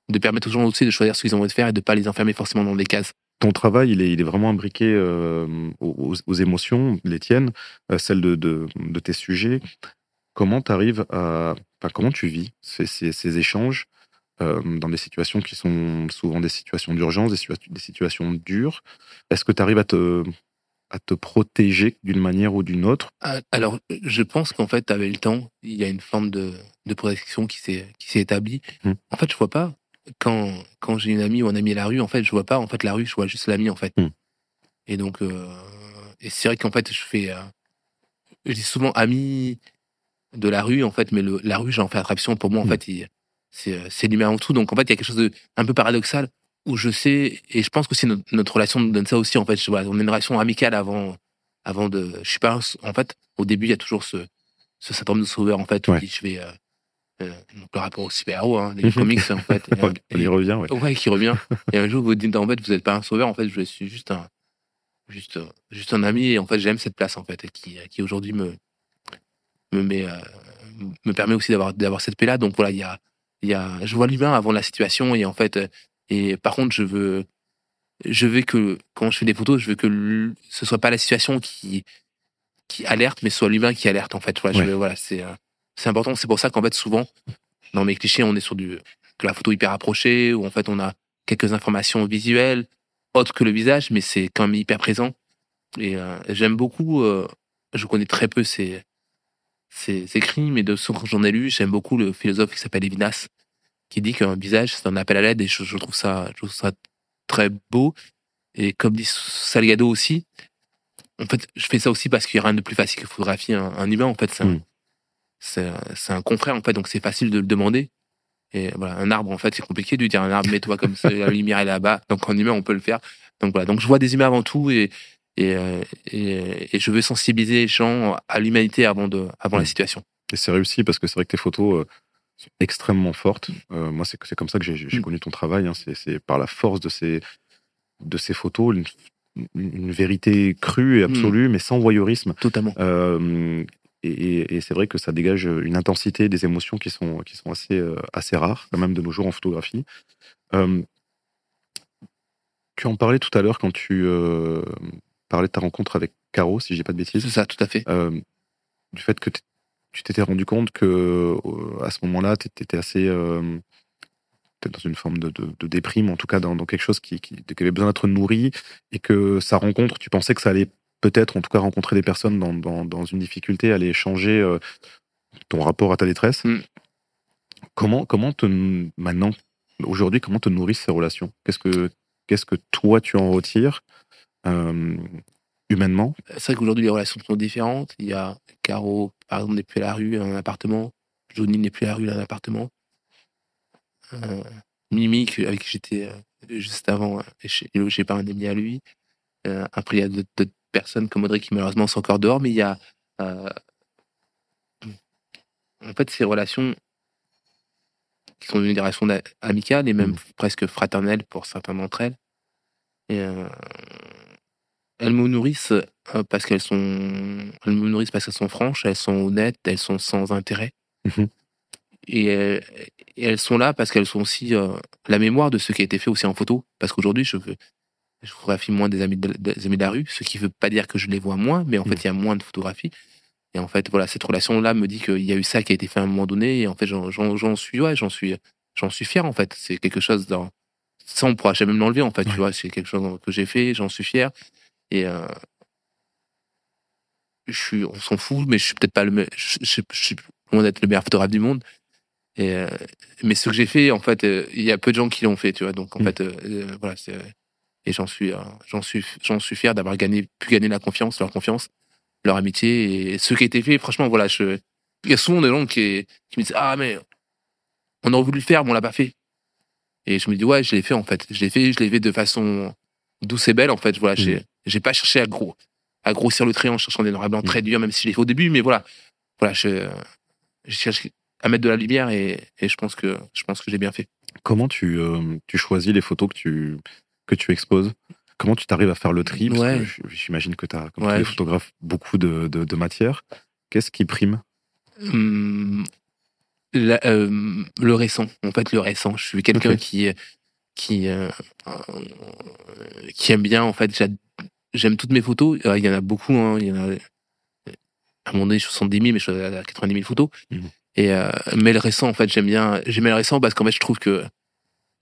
Speaker 2: de permettre aux gens aussi de choisir ce qu'ils ont envie de faire et de pas les enfermer forcément dans des cases.
Speaker 1: Ton travail, il est, il est vraiment imbriqué euh, aux, aux émotions, les tiennes, euh, celles de, de, de tes sujets. Comment tu arrives à. Enfin, comment tu vis ces, ces, ces échanges euh, dans des situations qui sont souvent des situations d'urgence, des, situa- des situations dures Est-ce que tu arrives à te, à te protéger d'une manière ou d'une autre?
Speaker 2: Ah, Alors, je pense qu'en fait, avec le temps, il y a une forme de, de protection qui s'est établie.
Speaker 1: Hmm.
Speaker 2: En fait, je vois pas quand quand j'ai une amie ou un ami à la rue. En fait, je vois pas en fait la rue, je vois juste l'ami en fait.
Speaker 1: Hmm.
Speaker 2: Et donc, euh, et c'est vrai qu'en fait, je fais, euh, je dis souvent ami de la rue en fait, mais le, la rue, j'en fais attraction. Pour moi, en
Speaker 1: Hmm.
Speaker 2: fait, il- c'est euh, l'humain en tout. Donc, en fait, il y a quelque chose de un peu paradoxal où je sais et je pense que c'est notre, notre relation nous donne ça aussi. En fait, je, voilà, on a une relation amicale avant avant de. Je suis pas en fait au début, il y a toujours ce, ce syndrome de sauveur, en fait, où
Speaker 1: Ouais.
Speaker 2: je vais. Euh, euh, donc le rapport au super-héros, hein, les comics, en fait. Et,
Speaker 1: On y
Speaker 2: et-
Speaker 1: revient, ouais.
Speaker 2: ouais, qui revient. Et un jour, vous dites, en fait, vous n'êtes pas un sauveur, en fait, je suis juste un, juste, euh, juste un ami, et en fait, j'aime cette place, en fait, qui, qui aujourd'hui me, me met, euh, me permet aussi d'avoir, d'avoir cette paix-là. Donc voilà, il y a, il y a, je vois l'humain avant la situation, et en fait, euh, et par contre, je veux, je veux que, quand je fais des photos, je veux que ce soit pas la situation qui, qui alerte, mais soit l'humain qui alerte, en fait. Voilà,
Speaker 1: Ouais.
Speaker 2: c'est, euh, c'est important. C'est pour ça qu'en fait, souvent, dans mes clichés, on est sur du, que la photo hyper approchée, où en fait, on a quelques informations visuelles, autres que le visage, mais c'est quand même hyper présent. Et euh, j'aime beaucoup, euh, je connais très peu ces, ces écrits, mais de ceux que j'en ai lu, j'aime beaucoup le philosophe qui s'appelle Levinas, qui dit qu'un visage, c'est un appel à l'aide, et je, je trouve ça, je trouve ça très beau. Et comme dit Salgado aussi, en fait, je fais ça aussi parce qu'il n'y a rien de plus facile que photographier un, un humain. En fait, c'est un,
Speaker 1: Mm.
Speaker 2: c'est un- c'est un confrère, en fait, donc c'est facile de le demander. Et voilà, un arbre, en fait, c'est compliqué de lui dire un arbre, mets-toi comme ça, la lumière est là-bas. Donc en humain, on peut le faire. Donc voilà, donc je vois des humains avant tout et, et, euh, et, et je veux sensibiliser les gens à l'humanité avant, de, avant la
Speaker 1: Mm.
Speaker 2: situation.
Speaker 1: Et c'est réussi parce que c'est vrai que tes photos euh, sont extrêmement fortes. Euh, moi, c'est comme ça que j'ai
Speaker 2: Mm.
Speaker 1: connu ton travail. hein. C'est par la force de ces, de ces photos, une, une vérité crue et absolue, mais sans voyeurisme.
Speaker 2: Totalement.
Speaker 1: Euh, et et- et c'est vrai que ça dégage une intensité des émotions qui sont, qui sont assez, euh, assez rares, quand même de nos jours en photographie. Tu en parlais tout à l'heure quand tu parlais de ta rencontre avec Caro, si j'ai pas de bêtises
Speaker 2: C'est ça, tout à fait.
Speaker 1: euh, du fait que tu t'étais rendu compte que euh, à ce moment-là, tu étais assez euh, dans une forme de, de- de déprime, en tout cas dans, dans quelque chose qui, qui- qui avait besoin d'être nourri, et que sa rencontre, tu pensais que ça allait peut-être, en tout cas, rencontrer des personnes dans, dans- dans une difficulté, allait changer euh, ton rapport à ta détresse.
Speaker 2: Mm.
Speaker 1: Comment, comment te, maintenant, aujourd'hui, comment te nourrissent ces relations? Qu'est-ce que, qu'est-ce que toi tu en retires? Euh, humainement
Speaker 2: C'est vrai qu'aujourd'hui, les relations sont différentes. Il y a Caro, par exemple, n'est plus à la rue, un appartement. Johnny n'est plus à la rue, un appartement. Euh, Mimi, avec qui j'étais euh, juste avant, et logé par un ami à lui. Euh, après, il y a d'autres personnes comme Audrey qui, malheureusement, sont encore dehors, mais il y a. en fait, ces relations qui sont devenues des relations amicales et même
Speaker 1: Mhm.
Speaker 2: presque fraternelles pour certaines d'entre elles. Et elles me nourrissent euh, parce qu'elles sont, elles me nourrissent parce qu'elles sont franches, elles sont honnêtes, elles sont sans intérêt.
Speaker 1: Mhm.
Speaker 2: Et, euh, et elles sont là parce qu'elles sont aussi euh, la mémoire de ce qui a été fait aussi en photo. Parce qu'aujourd'hui, je je photographie moins des amis de, des amis de la rue, ce qui veut pas dire que je les vois moins, mais en
Speaker 1: Mhm.
Speaker 2: fait, il y a moins de photographies. Et en fait, voilà, cette relation-là me dit qu'il y a eu ça qui a été fait à un moment donné. Et en fait, j'en- suis, ouais, j'en suis, j'en suis fier, en fait. C'est quelque chose dans, ça, on pourra jamais me l'enlever, en fait,
Speaker 1: Ouais.
Speaker 2: tu vois. C'est quelque chose que j'ai fait, j'en suis fier. Et, euh, je suis, on s'en fout, mais je suis peut-être pas le, me- je, je, je suis loin d'être le meilleur photographe du monde. Et, euh, mais ce que j'ai fait, en fait, euh, il y a peu de gens qui l'ont fait, tu vois. Donc, en
Speaker 1: Mm.
Speaker 2: fait, voilà, c'est, et j'en suis, j'en suis, j'en suis fier d'avoir gagné, pu gagner la confiance, leur confiance, leur amitié et ce qui a été fait. Franchement, voilà, je, il y a souvent des gens qui, qui me disent, ah, mais on aurait voulu le faire, mais on l'a pas fait. Et je me dis, ouais, je l'ai fait, en fait. Je l'ai fait, je l'ai fait de façon douce et belle, en fait. Voilà, j'ai, j'ai pas cherché à gros, à grossir le trait en cherchant des noirs et blancs très durs, même si je l'ai fait au début, mais voilà. Voilà, je, je cherche à mettre de la lumière et, et je pense que, je pense que j'ai bien fait.
Speaker 1: Comment tu, euh, tu choisis les photos que tu, que tu exposes? Comment tu t'arrives à faire le tri? Parce
Speaker 2: Ouais.
Speaker 1: que j'imagine que tu as, comme
Speaker 2: Ouais,
Speaker 1: tous les photographes, beaucoup de, de, de matière. Qu'est-ce qui prime?
Speaker 2: Hum, la- euh, le récent, en fait, le récent. Je suis quelqu'un qui, qui, euh, qui aime bien, en fait, j'aime toutes mes photos. Euh, Il y en a beaucoup, hein, il y en a, à un moment donné, 70 000, mais je suis à 90 000 photos.
Speaker 1: Mhm.
Speaker 2: Et, euh, mais le récent, en fait, j'aime bien, j'aime le récent parce qu'en fait, je trouve que,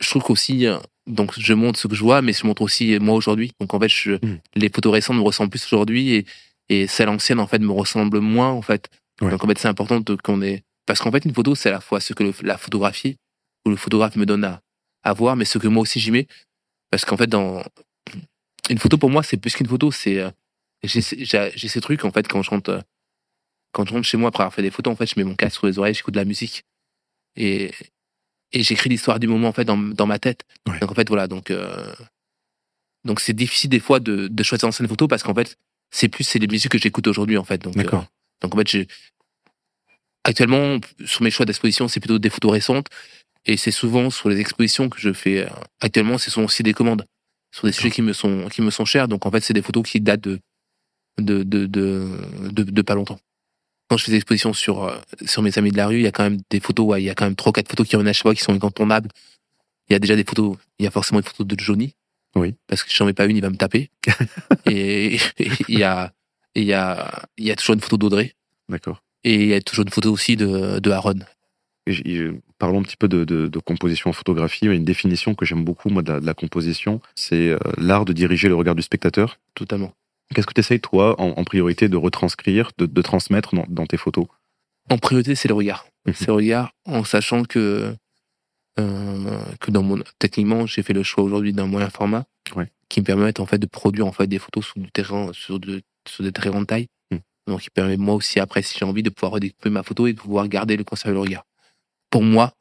Speaker 2: je trouve qu'aussi, euh, donc, je montre ce que je vois, mais je montre aussi moi aujourd'hui. Donc, en fait, je,
Speaker 1: Mhm.
Speaker 2: les photos récentes me ressemblent plus aujourd'hui et, et celles anciennes, en fait, me ressemblent moins, en fait.
Speaker 1: Ouais.
Speaker 2: Donc, en fait, c'est important qu'on ait, parce qu'en fait, une photo, c'est à la fois ce que le- la photographie ou le photographe me donne à, à voir, mais ce que moi aussi j'y mets. Parce qu'en fait, dans une photo pour moi, c'est plus qu'une photo, c'est euh, j'ai ces- trucs en fait quand je rentre euh, quand je rentre chez moi après avoir fait des photos, en fait, je mets mon casque sur les oreilles, j'écoute de la musique et et j'écris l'histoire du moment en fait dans, dans ma tête.
Speaker 1: Ouais.
Speaker 2: Donc en fait voilà, donc euh, donc c'est difficile des fois de, de choisir une photo parce qu'en fait c'est plus c'est les musiques que j'écoute aujourd'hui en fait. Donc
Speaker 1: D'accord.
Speaker 2: euh, donc en fait j'ai actuellement sur mes choix d'exposition c'est plutôt des photos récentes et c'est souvent sur les expositions que je fais euh, actuellement c'est souvent aussi des commandes sur des sujets qui me sont qui me sont chers. Donc en fait c'est des photos qui datent de de de de, de, de pas longtemps. Quand je fais des expositions sur euh, sur mes amis de la rue il y a quand même des photos ouais, il y a quand même trois quatre photos qui reviennent à chaque fois qui sont incontournables. Il y a déjà des photos il y a forcément une photo de Johnny.
Speaker 1: Oui.
Speaker 2: parce que si j'en mets pas une il va me taper. Et il y a il y a il y a toujours une photo d'Audrey.
Speaker 1: D'accord.
Speaker 2: et il y a toujours une photo aussi de de Aaron
Speaker 1: Parlons un petit peu de, de- de composition en photographie. Il y a une définition que j'aime beaucoup, moi, de la, de la composition. C'est euh, l'art de diriger le regard du spectateur.
Speaker 2: totalement
Speaker 1: Qu'est-ce que tu essayes, toi, en, en priorité, de retranscrire, de, de transmettre dans, dans tes photos?
Speaker 2: En priorité, c'est le regard.
Speaker 1: Mhm.
Speaker 2: C'est le regard en sachant que, euh, que dans mon, techniquement, j'ai fait le choix aujourd'hui d'un moyen format
Speaker 1: Ouais.
Speaker 2: qui me permet en fait de produire en fait des photos sur du terrain, sur, de, sur des très grandes tailles.
Speaker 1: Mhm.
Speaker 2: Donc, il permet moi aussi après, si j'ai envie, de pouvoir redécouper ma photo et de pouvoir garder le conserver le regard. Pour moi,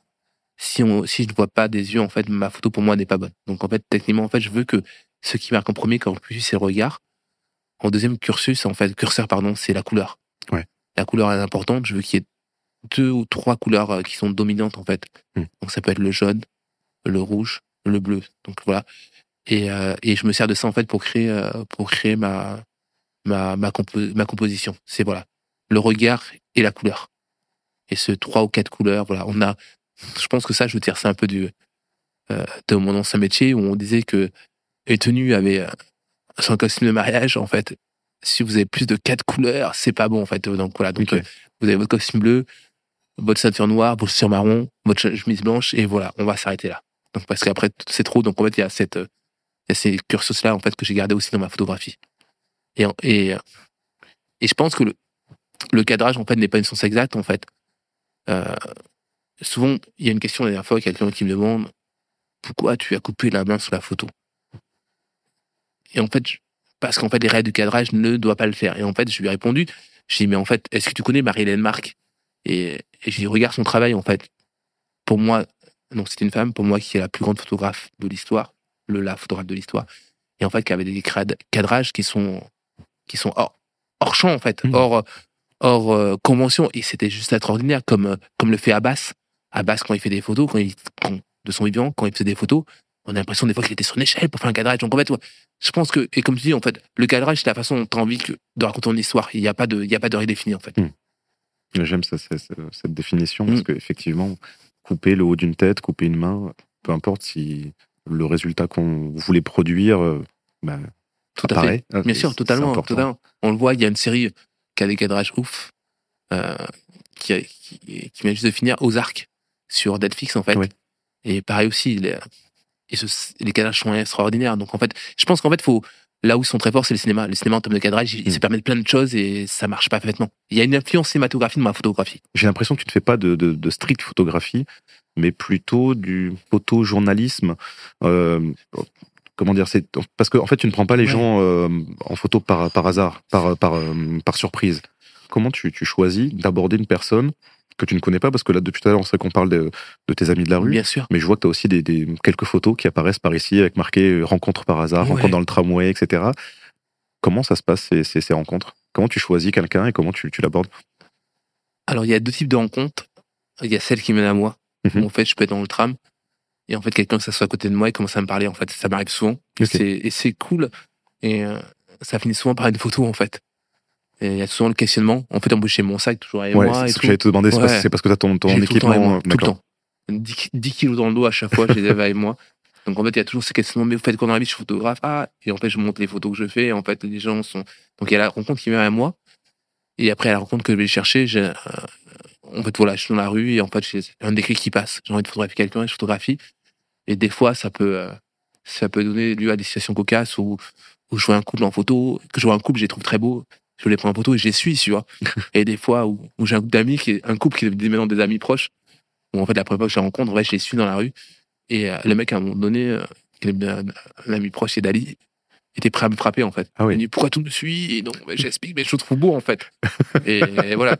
Speaker 2: si on, si je ne vois pas des yeux, en fait, ma photo pour moi n'est pas bonne. Donc, en fait, techniquement, en fait, je veux que ce qui marque en premier, quand plus, c'est le regard. En deuxième cursus, en fait, curseur, pardon, c'est la couleur.
Speaker 1: Ouais.
Speaker 2: La couleur est importante. Je veux qu'il y ait deux ou trois couleurs euh, qui sont dominantes en fait.
Speaker 1: Hmm.
Speaker 2: Donc ça peut être le jaune, le rouge, le bleu. Donc voilà. Et, euh, et je me sers de ça en fait pour créer euh, pour créer ma ma ma, compo- ma composition. C'est voilà le regard et la couleur. Et ce trois ou quatre couleurs, voilà, on a. Je pense que ça, je veux dire, c'est un peu du euh, de mon ancien métier où on disait que les tenues avaient euh, son costume de mariage en fait. Si vous avez plus de quatre couleurs, c'est pas bon en fait. Donc voilà. Donc euh, vous avez votre costume bleu, votre ceinture noire, votre chaussure marron, votre che- chemise blanche, et voilà, on va s'arrêter là. Donc parce qu'après c'est trop, donc en fait il y a cette, euh, il y a ces cursus là en fait que j'ai gardé aussi dans ma photographie. Et et euh, et je pense que le le cadrage en fait n'est pas une science exacte en fait. Euh, souvent il y a une question la dernière fois quelqu'un qui me demande pourquoi tu as coupé la main sur la photo? Et en fait parce qu'en fait les règles du cadrage ne doivent pas le faire. Et en fait je lui ai répondu, j'ai dit mais en fait est-ce que tu connais Marie-Hélène Marc? Et, et j'ai dit, regarde son travail, en fait. Pour moi, donc c'était une femme, pour moi, qui est la plus grande photographe de l'histoire, le la photographe de l'histoire. Et en fait, qui avait des cadrages qui sont, qui sont hors, hors champ, en fait.
Speaker 1: Mhm.
Speaker 2: Hors, hors euh, convention et c'était juste extraordinaire comme euh, comme le fait Abbas. Abbas quand il fait des photos, quand il quand- de son vivant, quand il faisait des photos, on a l'impression des fois qu'il était sur une échelle pour faire un cadrage. Donc en fait, ouais, je pense que et comme tu dis en fait, le cadrage c'est la façon dont tu as envie que, de raconter ton histoire. Il n'y a pas de il y a pas de définie en fait.
Speaker 1: J'aime ça, cette définition
Speaker 2: Mm.
Speaker 1: parce qu'effectivement, couper le haut d'une tête, couper une main, peu importe si le résultat qu'on voulait produire, euh, bah,
Speaker 2: Tout à
Speaker 1: apparaît. Ah,
Speaker 2: Bien sûr, totalement, totalement. On le voit, il y a une série qui a des cadrages ouf, euh, qui, qui, qui vient juste de finir aux arcs sur Netflix en fait.
Speaker 1: Oui.
Speaker 2: Et pareil aussi, les, et ce- les cadrages sont extraordinaires. Donc en fait, je pense qu'en fait, faut là où ils sont très forts, c'est le cinéma. Le cinéma en termes de cadrage, il, il
Speaker 1: Mm.
Speaker 2: se permet de plein de choses et ça marche parfaitement. Il y a une influence cinématographique dans ma photographie.
Speaker 1: J'ai l'impression que tu ne fais pas de, de, de street photographie, mais plutôt du photojournalisme. Euh, comment dire c'est Parce qu'en en fait, tu ne prends pas les
Speaker 2: Ouais.
Speaker 1: gens euh, en photo par, par hasard, par, par, euh, par surprise. Comment tu, tu choisis d'aborder une personne que tu ne connais pas? Parce que là, depuis tout à l'heure, on sait qu'on parle de, de tes amis de la rue.
Speaker 2: Bien sûr.
Speaker 1: Mais je vois que tu as aussi des, des- quelques photos qui apparaissent par ici avec marqué euh, rencontre par hasard,
Speaker 2: Ouais.
Speaker 1: rencontre dans le tramway, etc. Comment ça se passe ces, ces, ces rencontres? Comment tu choisis quelqu'un et comment tu, tu l'abordes?
Speaker 2: Alors il y a deux types de rencontres. Il y a celle qui mène à moi.
Speaker 1: Mhm.
Speaker 2: Où, en fait, je peux être dans le tram et en fait quelqu'un s'assoit à côté de moi et commence à me parler. En fait, ça m'arrive souvent. Et c'est cool. Et euh, ça finit souvent par une photo en fait. Et il y a souvent le questionnement. En fait, on bouge chez mon sac toujours avec
Speaker 1: Ouais,
Speaker 2: moi
Speaker 1: c'est ce que j'allais te demander, c'est
Speaker 2: Ouais.
Speaker 1: parce, c'est parce que tu as ton, ton
Speaker 2: J'ai
Speaker 1: équipement.
Speaker 2: tout le temps. 10, 10 kilos dans le dos à chaque fois, les avais avec moi. Donc en fait, il y a toujours ces questionnements. Mais vous faites quoi dans la vie Je suis photographe. Ah, et en fait, je montre les photos que je fais. Et en fait, les gens sont. Donc il y a la rencontre qui vient à moi. Et après, à la rencontre que je vais chercher, j'ai, euh, en fait, voilà, je suis dans la rue et en fait, j'ai un déclic qui passe. J'ai envie de photographier quelqu'un et je photographie. Et des fois, ça peut, euh, ça peut donner lieu à des situations cocasses où, où je vois un couple en photo, que je vois un couple, je les trouve très beaux. Je les prends en photo et je les suis, tu vois. et des fois où, où j'ai un couple d'amis, qui est, un couple qui est maintenant des amis proches, où en fait, la première fois que je les rencontre, ouais, je les suis dans la rue. Et euh, le mec, à un moment donné, euh, qui est un, un ami proche, c'est Dali, était prêt à me frapper, en fait.
Speaker 1: Ah oui.
Speaker 2: Il me dit, pourquoi tout me suit? Et donc, bah, j'explique, mais je trouve beau, en fait. et, et voilà.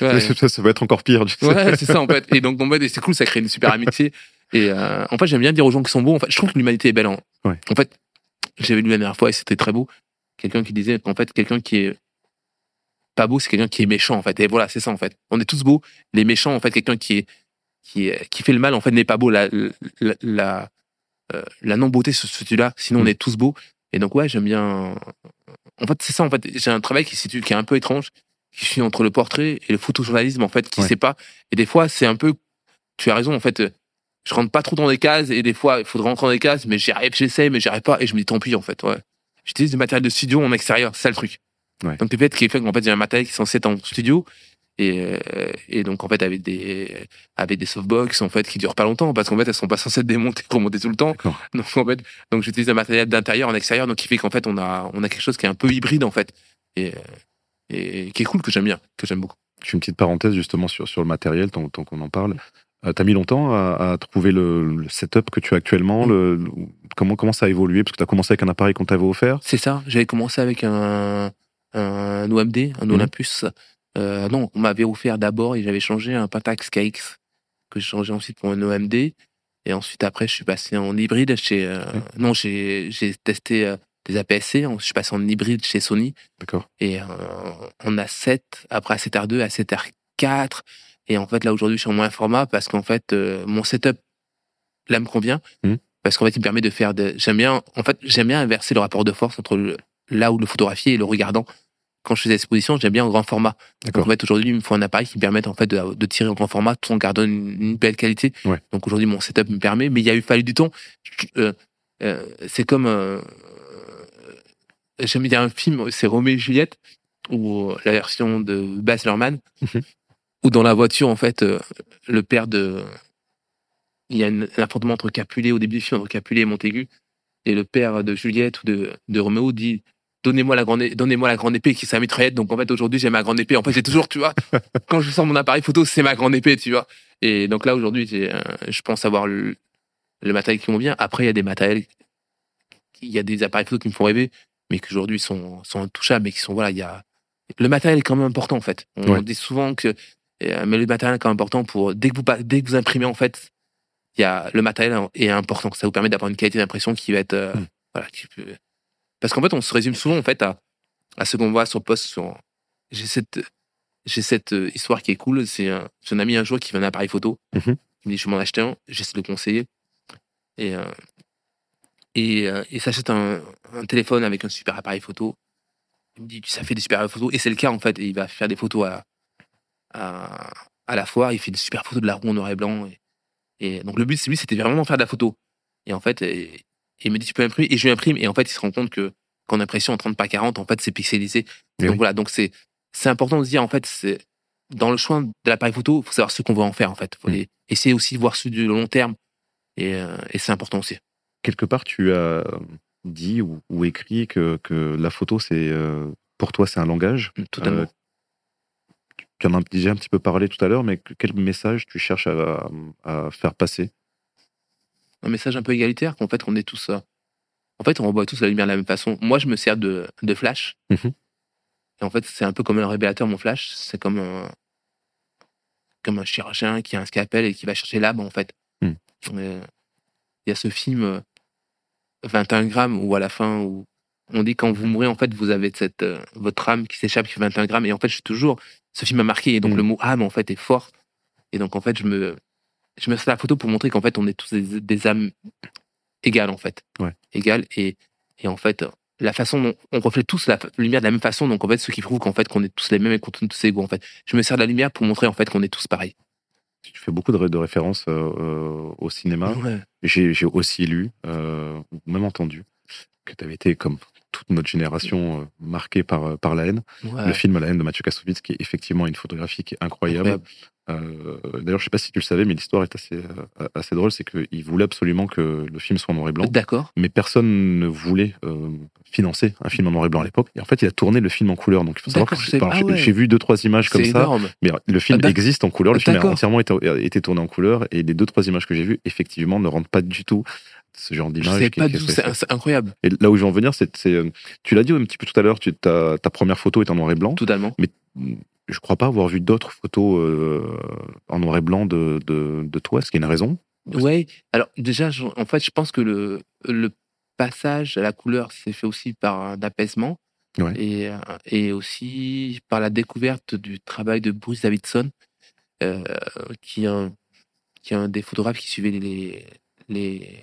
Speaker 2: Ouais,
Speaker 1: Ça, ça va être encore pire. tu sais.
Speaker 2: Ouais, c'est ça en fait. Et donc en fait, c'est cool, ça crée une super amitié. Et euh, en fait, j'aime bien dire aux gens qui sont beaux. En fait, je trouve que l'humanité est belle. En,
Speaker 1: Ouais.
Speaker 2: en fait, j'avais lu la dernière fois et c'était très beau. Quelqu'un qui disait qu'en fait, quelqu'un qui est pas beau, c'est quelqu'un qui est méchant en fait. Et voilà, c'est ça en fait. On est tous beaux. Les méchants, en fait, quelqu'un qui est qui est, qui fait le mal, en fait, n'est pas beau. La la la, euh, la non beauté se situe là. Sinon, on
Speaker 1: Mm.
Speaker 2: est tous beaux. Et donc ouais, j'aime bien. En fait, c'est ça. En fait, j'ai un travail qui se situe, qui est un peu étrange, qui suit entre le portrait et le photojournalisme en fait, qui
Speaker 1: Ouais.
Speaker 2: sait pas. Et des fois, c'est un peu. Tu as raison. En fait, euh, je rentre pas trop dans des cases et des fois, il faudrait rentrer dans des cases, mais j'y arrive, j'essaie, mais j'y arrive pas et je me dis tant pis en fait. Ouais. J'utilise du matériel de studio en extérieur, c'est ça le truc.
Speaker 1: Ouais.
Speaker 2: Donc peut-être qui fait qu'en fait, j'ai un matériel qui est censé être en studio. Et, euh, et donc en fait avec des avec des softbox en fait qui durent pas longtemps parce qu'en fait elles sont pas censées être démontées remontées tout le temps donc en fait donc j'utilise un matériel d'intérieur en extérieur donc qui fait qu'en fait on a on a quelque chose qui est un peu hybride en fait et euh, et qui est cool que j'aime bien que j'aime beaucoup
Speaker 1: Je fais une petite parenthèse justement sur, sur le matériel, tant, tant qu'on en parle. Euh, T'as mis longtemps à, à trouver le, le setup que tu as actuellement. Le, le- comment, comment ça a évolué? Parce que tu as commencé avec un appareil qu'on t'avait offert.
Speaker 2: c'est ça j'avais commencé avec un un OMD un
Speaker 1: Mhm.
Speaker 2: Olympus euh, non on m'avait offert d'abord et j'avais changé un Pentax KX que j'ai changé ensuite pour un OMD et ensuite après je suis passé en hybride chez euh, non j'ai testé euh, des APS-C je suis passé en hybride chez Sony
Speaker 1: D'accord.
Speaker 2: Et on a 7, après à 7R2, à 7R4. Et en fait, là, aujourd'hui, je suis en moins format parce qu'en fait, euh, mon setup, là, me convient.
Speaker 1: Mhm.
Speaker 2: Parce qu'en fait, il me permet de faire de, j'aime bien, en fait, j'aime bien inverser le rapport de force entre le, là où le photographier et le regardant. Quand je fais des expositions, j'aime bien en grand format. Donc, en fait, aujourd'hui, il me faut un appareil qui me permette, en fait, de, de tirer en grand format tout en gardant une, une belle qualité.
Speaker 1: Ouais.
Speaker 2: Donc, aujourd'hui, mon setup me permet, mais il y a eu fallu du temps. Euh, euh, c'est comme, j'aime bien un film, c'est Roméo et Juliette, ou la version de Baz Luhrmann, Où dans la voiture, en fait, euh, le père de, il y a un affrontement entre Capulet au début du film entre Capulet et Montaigu, et le père de Juliette ou de, de Roméo dit donnez-moi la grande donnez-moi la grande épée qui est sa mitraillette. Donc en fait aujourd'hui j'ai ma grande épée. En fait j'ai toujours tu vois quand je sors mon appareil photo c'est ma grande épée tu vois. Et donc là aujourd'hui euh, je pense avoir le, le matériel qui me bien après il y a des matériels il y a des appareils photo qui me font rêver mais qui aujourd'hui sont sont intouchables mais qui sont voilà il y a le matériel est quand même important en fait. On
Speaker 1: Ouais.
Speaker 2: dit souvent que euh, mais le matériel est quand même important pour dès que vous dès que vous imprimez en fait il y a le matériel est important ça vous permet d'avoir une qualité d'impression qui va être euh,
Speaker 1: Mm.
Speaker 2: voilà qui parce qu'en fait on se résume souvent en fait à à ce qu'on voit sur post sur j'ai cette j'ai cette euh, histoire qui est cool. C'est un, j'ai un ami un jour qui veut un appareil photo.
Speaker 1: Mhm.
Speaker 2: Il me dit, je vais m'en acheter un. J'essaie de le conseiller. Et, euh, et euh, il s'achète un, un téléphone avec un super appareil photo. Il me dit, ça fait des super photos. Et c'est le cas, en fait. Et il va faire des photos à, à, à la foire. Il fait des super photos de la roue en noir et blanc. Et, et donc, le but, c'est lui, c'était vraiment faire de la photo. Et en fait, et- il me dit, tu peux imprimer. Et je lui imprime. Et en fait, il se rend compte que qu'en impression en 30 par 40, en fait, c'est pixelisé.
Speaker 1: Et
Speaker 2: donc voilà, donc c'est c'est important de se dire, en fait, c'est dans le choix de l'appareil photo, il faut savoir ce qu'on veut en faire, en fait. faut
Speaker 1: Mm.
Speaker 2: essayer aussi de voir sur du long terme. Et, euh, et c'est important aussi.
Speaker 1: Quelque part, tu as dit ou, ou écrit que, que la photo, c'est euh, pour toi, c'est un langage.
Speaker 2: Totalement.
Speaker 1: Euh, tu en as déjà un petit peu parlé tout à l'heure, mais que- quel message tu cherches à, à faire passer?
Speaker 2: Un message un peu égalitaire qu'en fait on est tous euh, en fait on voit tous la lumière de la même façon. Moi je me sers de, de flash.
Speaker 1: Mhm.
Speaker 2: et en fait c'est un peu comme un révélateur mon flash. C'est comme un comme un chirurgien qui a un scalpel et qui va chercher l'âme en fait. Euh, il y a ce film euh, 21 grammes où à la fin où on dit quand vous mourrez en fait vous avez cette euh, votre âme qui s'échappe qui fait 21 grammes. Et en fait je suis toujours ce film m'a marqué et donc
Speaker 1: Mhm.
Speaker 2: le mot âme en fait est fort et donc en fait je me je me fais la photo pour montrer qu'en fait on est tous des, des âmes égales en fait
Speaker 1: Ouais.
Speaker 2: égales et et en fait la façon dont on reflète tous la lumière de la même façon donc en fait ce qui prouve qu'en fait qu'on est tous les mêmes et qu'on est tous égaux en fait je me sers de la lumière pour montrer en fait qu'on est tous pareils
Speaker 1: Tu fais beaucoup de, ré- de références euh, euh, au cinéma.
Speaker 2: Ouais.
Speaker 1: J'ai aussi lu, euh, ou même entendu, que tu avais été, comme toute notre génération, euh, marqué par, euh, par la haine.
Speaker 2: Ouais.
Speaker 1: Le film La haine de Mathieu Kassovitz, qui est effectivement une photographie qui est incroyable. Euh, D'ailleurs, je sais pas si tu le savais, mais l'histoire est assez, assez drôle. C'est qu'il voulait absolument que le film soit en noir et blanc,
Speaker 2: d'accord
Speaker 1: mais personne ne voulait euh, financer un film en noir et blanc à l'époque. Et en fait, il a tourné le film en couleur. Donc, il faut savoir que j'ai
Speaker 2: Ah
Speaker 1: j'ai-
Speaker 2: ouais.
Speaker 1: vu deux, trois images comme ça.
Speaker 2: énorme
Speaker 1: Mais le film
Speaker 2: Ah,
Speaker 1: existe en couleur, le film a entièrement été, été tourné en couleur, et les deux, trois images que j'ai vues, effectivement, ne rendent pas du tout ce genre d'image.
Speaker 2: c'est incroyable
Speaker 1: Et là où je veux en venir, c'est, euh, tu l'as dit un petit peu tout à l'heure, ta, ta première photo est en noir et blanc.
Speaker 2: totalement
Speaker 1: Je crois pas avoir vu d'autres photos euh, en noir et blanc de, de, de toi. Est-ce qu'il y a une raison
Speaker 2: Ouais, alors déjà, je- en fait, je pense que le, le passage à la couleur s'est fait aussi par un apaisement
Speaker 1: Ouais.
Speaker 2: et, et aussi par la découverte du travail de Bruce Davidson, euh, qui, est un, qui est un des photographes qui suivait les, les,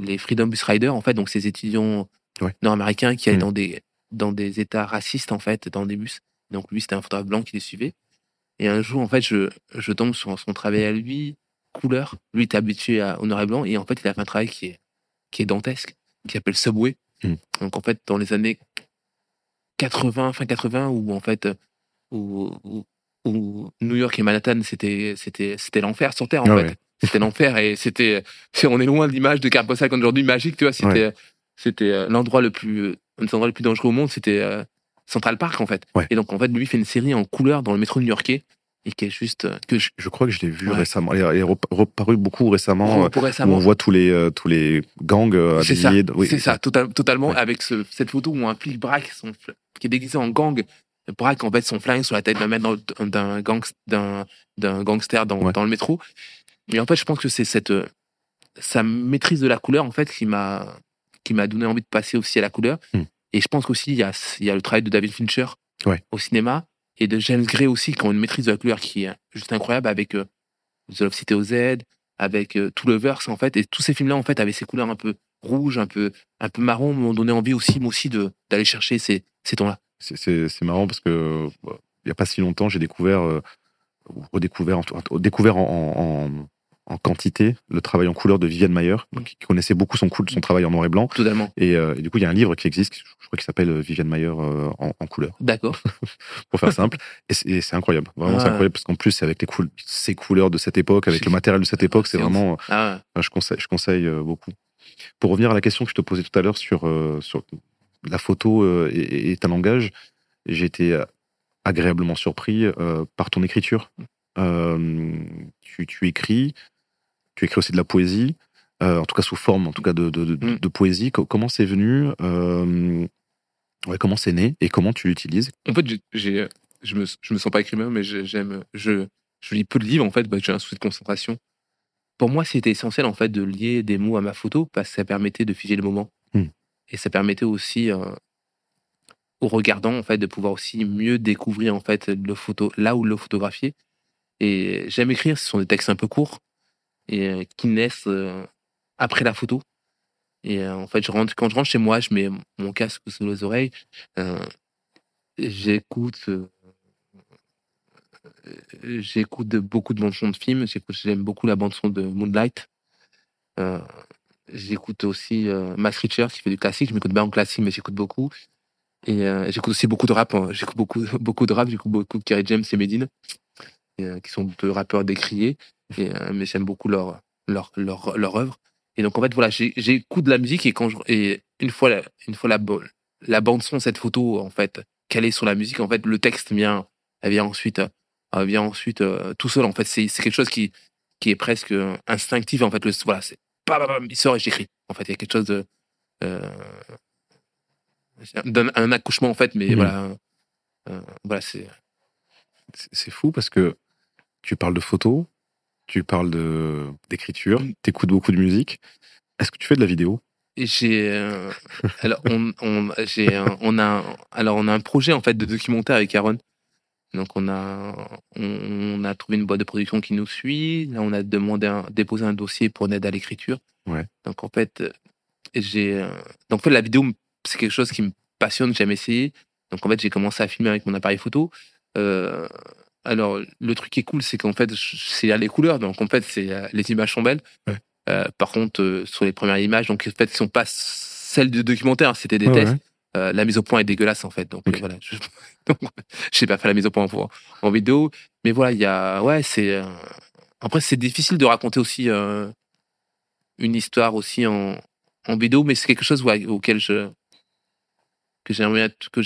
Speaker 2: les Freedom Bus Riders, en fait, donc ces étudiants
Speaker 1: Ouais.
Speaker 2: nord-américains qui allaient
Speaker 1: Mm.
Speaker 2: dans, des, dans des états racistes, en fait, dans des bus. Donc lui, c'était un photographe blanc qui les suivait. Et un jour, en fait, je, je tombe sur son travail à lui, couleur. Lui, il est habitué à, au noir et blanc. Et en fait, il a fait un travail qui est, qui est dantesque, qui s'appelle Subway.
Speaker 1: Mm.
Speaker 2: Donc, en fait, dans les années 80, fin 80, où, en fait, où, où- où New York et Manhattan, c'était, c'était, c'était l'enfer sur Terre, en
Speaker 1: Ah
Speaker 2: fait.
Speaker 1: ouais.
Speaker 2: C'était l'enfer. Et c'était, on est loin de l'image de carte postale qu'aujourd'hui magique, tu vois. C'était, c'était euh, l'endroit le plus, euh, un des endroits les plus dangereux au monde. C'était euh, Central Park, en fait.
Speaker 1: Ouais.
Speaker 2: Et donc, en fait, lui, il fait une série en couleur dans le métro new-yorkais. Et qui est juste, euh, que je,
Speaker 1: Je crois que je l'ai vu
Speaker 2: Ouais.
Speaker 1: récemment. Elle est, elle est rep- reparue beaucoup récemment. euh, où
Speaker 2: récemment.
Speaker 1: on voit tous les, euh, tous les gangs euh,
Speaker 2: C'est ça,
Speaker 1: habillés. oui,
Speaker 2: c'est ça, total- totalement, avec ce- cette photo où un flic braque son, qui est déguisé en gang, braque en fait son flingue sur la tête d'un gang, gangster dans,
Speaker 1: Ouais.
Speaker 2: dans le métro. Et en fait, je pense que c'est cette, euh, sa maîtrise de la couleur, en fait, qui m'a, qui m'a donné envie de passer aussi à la couleur.
Speaker 1: Hmm.
Speaker 2: Et je pense qu'aussi, il y a, il y a le travail de David Fincher
Speaker 1: Ouais.
Speaker 2: au cinéma et de James Gray aussi, qui ont une maîtrise de la couleur qui est juste incroyable avec euh, The Love City OZ, avec euh, Tout Lovers, en fait. Et tous ces films-là, en fait, avaient ces couleurs un peu rouges, un peu, un peu marron, m'ont donné envie aussi, moi aussi, de, d'aller chercher ces, ces tons-là.
Speaker 1: C'est- C'est c'est marrant parce que bah, il n'y a pas si longtemps, j'ai découvert, euh, ou redécouvert, en, en- découvert en, en- en quantité le travail en couleur de Viviane Mayer, donc, qui connaissait beaucoup son, son travail en noir et blanc.
Speaker 2: Totalement.
Speaker 1: Et, euh, et du coup, il y a un livre qui existe, je crois qu'il s'appelle euh, Viviane Mayer euh, en, en couleur,
Speaker 2: D'accord.
Speaker 1: pour faire simple. Et c'est incroyable, vraiment c'est
Speaker 2: Ah.
Speaker 1: incroyable parce qu'en plus, c'est avec les coul- ces couleurs de cette époque, avec le matériel de cette époque, c'est vraiment.
Speaker 2: Ah,
Speaker 1: Enfin, je conseille, je conseille euh, beaucoup. Pour revenir à la question que je te posais tout à l'heure sur, euh, sur la photo euh, et, et un langage, j'ai été euh, agréablement surpris euh, par ton écriture. Euh, tu, tu écris, tu écris aussi de la poésie, euh, en tout cas sous forme, en tout cas de, de, de-
Speaker 2: Mm.
Speaker 1: de poésie. Co- comment c'est venu euh, ouais, Comment c'est né et comment tu l'utilises?
Speaker 2: En fait, j'ai- je me, je me sens pas écrivain, mais j'ai- j'aime, je, je lis peu de livres en fait. Bah, j'ai un souci de concentration. Pour moi, c'était essentiel en fait de lier des mots à ma photo parce que ça permettait de figer le moment
Speaker 1: Hmm.
Speaker 2: et ça permettait aussi, euh, au regardant en fait de pouvoir aussi mieux découvrir en fait le photo là où le photographier. Et j'aime écrire, ce sont des textes un peu courts et euh, qui naissent euh, après la photo. Et euh, en fait, je rentre, quand je rentre chez moi, je mets mon casque sous les oreilles, j'écoute, j'écoute beaucoup de bandes son de films. J'aime beaucoup la bande son de Moonlight. j'écoute aussi Mass Richer qui fait du classique. Je m'écoute bien en classique, mais j'écoute beaucoup. Et j'écoute aussi beaucoup de rap. Hein. J'écoute beaucoup, beaucoup de rap. J'écoute beaucoup de Kerry James et Medine, qui sont deux rappeurs décriés. Et, mais j'aime beaucoup leur, leur, leur, leur œuvre. Et donc, en fait, voilà, j'écoute de la musique et quand je, et une fois la, une fois la, la bande son, cette photo, en fait, est sur la musique, en fait, le texte vient, elle vient ensuite, elle vient ensuite euh, tout seul. En fait, c'est quelque chose qui, qui est presque instinctif. En fait, le, voilà, c'est, il sort et j'écris. En fait, il y a quelque chose de, euh, un, accouchement, en fait, mais mmh. voilà, euh, voilà, c'est.
Speaker 1: C'est fou parce que tu parles de photos, tu parles de d'écriture, tu écoutes beaucoup de musique. Est-ce que tu fais de la vidéo?
Speaker 2: J'ai euh, alors on, on j'ai on a alors on a un projet en fait de documentaire avec Aaron. Donc on a on, a trouvé une boîte de production qui nous suit. Là on a demandé un, déposé un dossier pour une aide à l'écriture.
Speaker 1: Ouais.
Speaker 2: Donc en fait j'ai euh, donc en fait la vidéo c'est quelque chose qui me passionne, j'aime essayer. Donc en fait j'ai commencé à filmer avec mon appareil photo. Euh, alors, le truc qui est cool, c'est qu'en fait, c'est les couleurs. Donc, en fait, c'est euh, les images sont belles. Euh, par contre, euh, sur les premières images, donc en fait, qui sont pas celles du documentaire, hein, c'était des tests. la mise au point est dégueulasse en fait. Donc voilà, je n'ai pas fait la mise au point en, en vidéo, mais voilà, il y a ouais, c'est après c'est difficile de raconter aussi une histoire aussi en, en vidéo, mais c'est quelque chose auquel je que j'aimerais que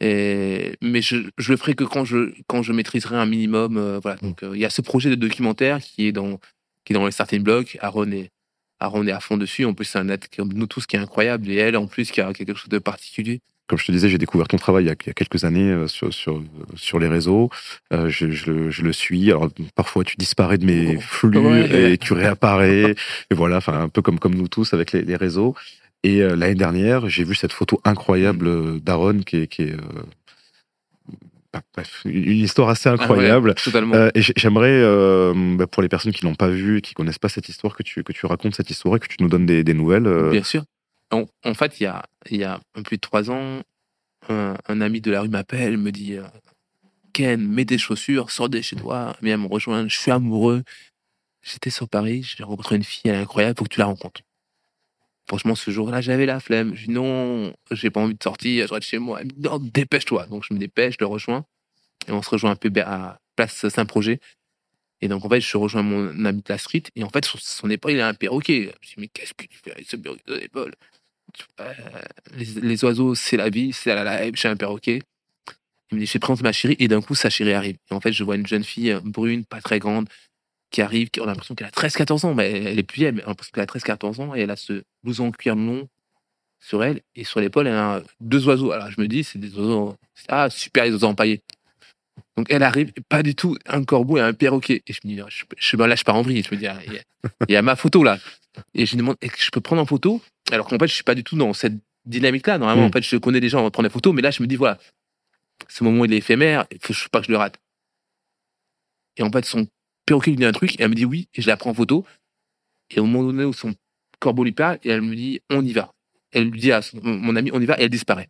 Speaker 2: mais je, je, le ferai que quand je, quand je maîtriserai un minimum. Euh, voilà. Mm. Donc, euh, il y a ce projet de documentaire qui est dans, qui est dans les starting blocks. Aaron est, Aaron est à fond dessus. En plus, c'est un être comme nous tous qui est incroyable. Et elle, en plus, qui a quelque chose de particulier.
Speaker 1: Comme je te disais, j'ai découvert ton travail il y a, quelques années euh, sur, sur, sur les réseaux. je, je, je, le suis. Alors, parfois, tu disparais de mes oh. flux et tu réapparais. et voilà, enfin, un peu comme, comme nous tous avec les, les réseaux. Et euh, l'année dernière, j'ai vu cette photo incroyable euh, d'Aaron qui est, qui est euh, bah, bref, une histoire assez ah incroyable. et j'aimerais, bah, pour les personnes qui l'ont pas vue, qui connaissent pas cette histoire, que tu, que tu racontes cette histoire et que tu nous donnes des, des nouvelles.
Speaker 2: Bien sûr. En, en, fait, il y a, il y a plus de trois ans, un, ami de la rue m'appelle, me dit Ken, mets des chaussures, sors de chez toi, viens me rejoindre, je suis amoureux. J'étais sur Paris, j'ai rencontré une fille, elle est incroyable, faut que tu la rencontres. Franchement, ce jour-là, j'avais la flemme. Je dis non, j'ai pas envie de sortir, je reste chez moi. non, dépêche-toi. Donc, je me dépêche, je le rejoins. Et on se rejoint un peu à Place Saint-Projet. Et donc, en fait, je rejoins mon ami de la street. Et en fait, sur son épaule, il a un perroquet. Je dis, mais qu'est-ce que tu fais avec ce perroquet sur l'épaule? Les, oiseaux, c'est la vie, c'est la live, j'ai un perroquet. Il me dit, je prendre ma chérie. Et d'un coup, sa chérie arrive. Et en fait, je vois une jeune fille euh, brune, pas très grande, qui arrive, on a l'impression qu'elle a 13-14 ans, mais elle est plus vieille, mais on a l'impression qu'elle a 13-14 ans, et elle a ce blouson en cuir long sur elle, et sur l'épaule, elle a deux oiseaux. Alors je me dis, c'est des oiseaux, ah super, les oiseaux empaillés. Donc elle arrive, pas du tout un corbeau et un perroquet. Et je me dis, je, je, là, je pars en vrille. Je me dis, il y, a, ma photo là. Et je lui demande, est-ce que je peux prendre en photo? Alors qu'en fait, je suis pas du tout dans cette dynamique-là. Normalement, en mm. fait, je connais des gens, on va prendre des photos, mais là, je me dis, voilà, ce moment, il est éphémère, il faut pas que je le rate. Et en fait, son perroquet lui dit un truc, et elle me dit oui, et je la prends en photo. Et au moment donné où son corbeau lui parle, elle me dit on y va. Elle lui dit à mon ami on y va, et elle disparaît.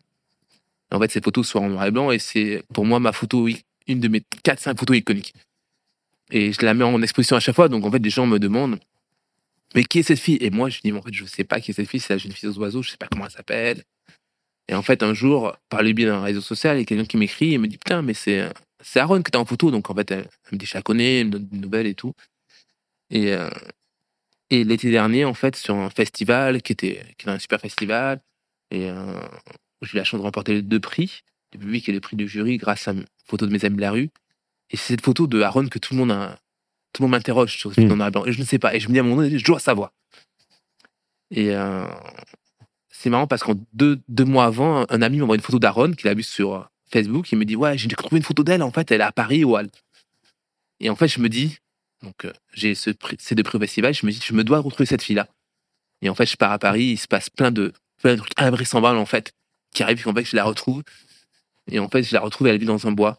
Speaker 2: en fait, ces photos sont en noir et blanc, et c'est pour moi ma photo, une de mes 4-5 photos iconiques. Et je la mets en exposition à chaque fois, donc en fait, des gens me demandent mais qui est cette fille? Et moi, je dis, en fait, je sais pas qui est cette fille, c'est la jeune fille aux oiseaux, je sais pas comment elle s'appelle. Et en fait, un jour, par le biais d'un réseau social, il y a quelqu'un qui m'écrit et me dit, putain, mais c'est c'est Aaron qui était en photo. Donc, en fait, elle, me dit, je la connais, elle me donne des nouvelles et tout. Et, euh, et l'été dernier, en fait, sur un festival qui était, qui était un super festival, et euh, j'ai eu la chance de remporter les deux prix, le public et le prix du jury, grâce à une photo de mes amis de la rue. Et c'est cette photo de Aaron que tout le monde a, tout le monde m'interroge sur ce film mmh. blanc. Et je ne sais pas. Et je me dis à un moment donné, je dois savoir. Et euh, c'est marrant parce qu'en deux, deux mois avant, un ami m'envoie une photo d'Aaron qu'il a vue sur Facebook, il me dit Ouais, j'ai trouvé une photo d'elle, en fait, elle est à Paris ou Et en fait, je me dis Donc, euh, j'ai ce, ces deux prix au festival, je me dis Je me dois retrouver cette fille-là. Et en fait, je pars à Paris, il se passe plein de, plein de trucs invraisemblables, en fait, qui arrive, et en fait, je la retrouve. Et en fait, je la retrouve, elle vit dans un bois.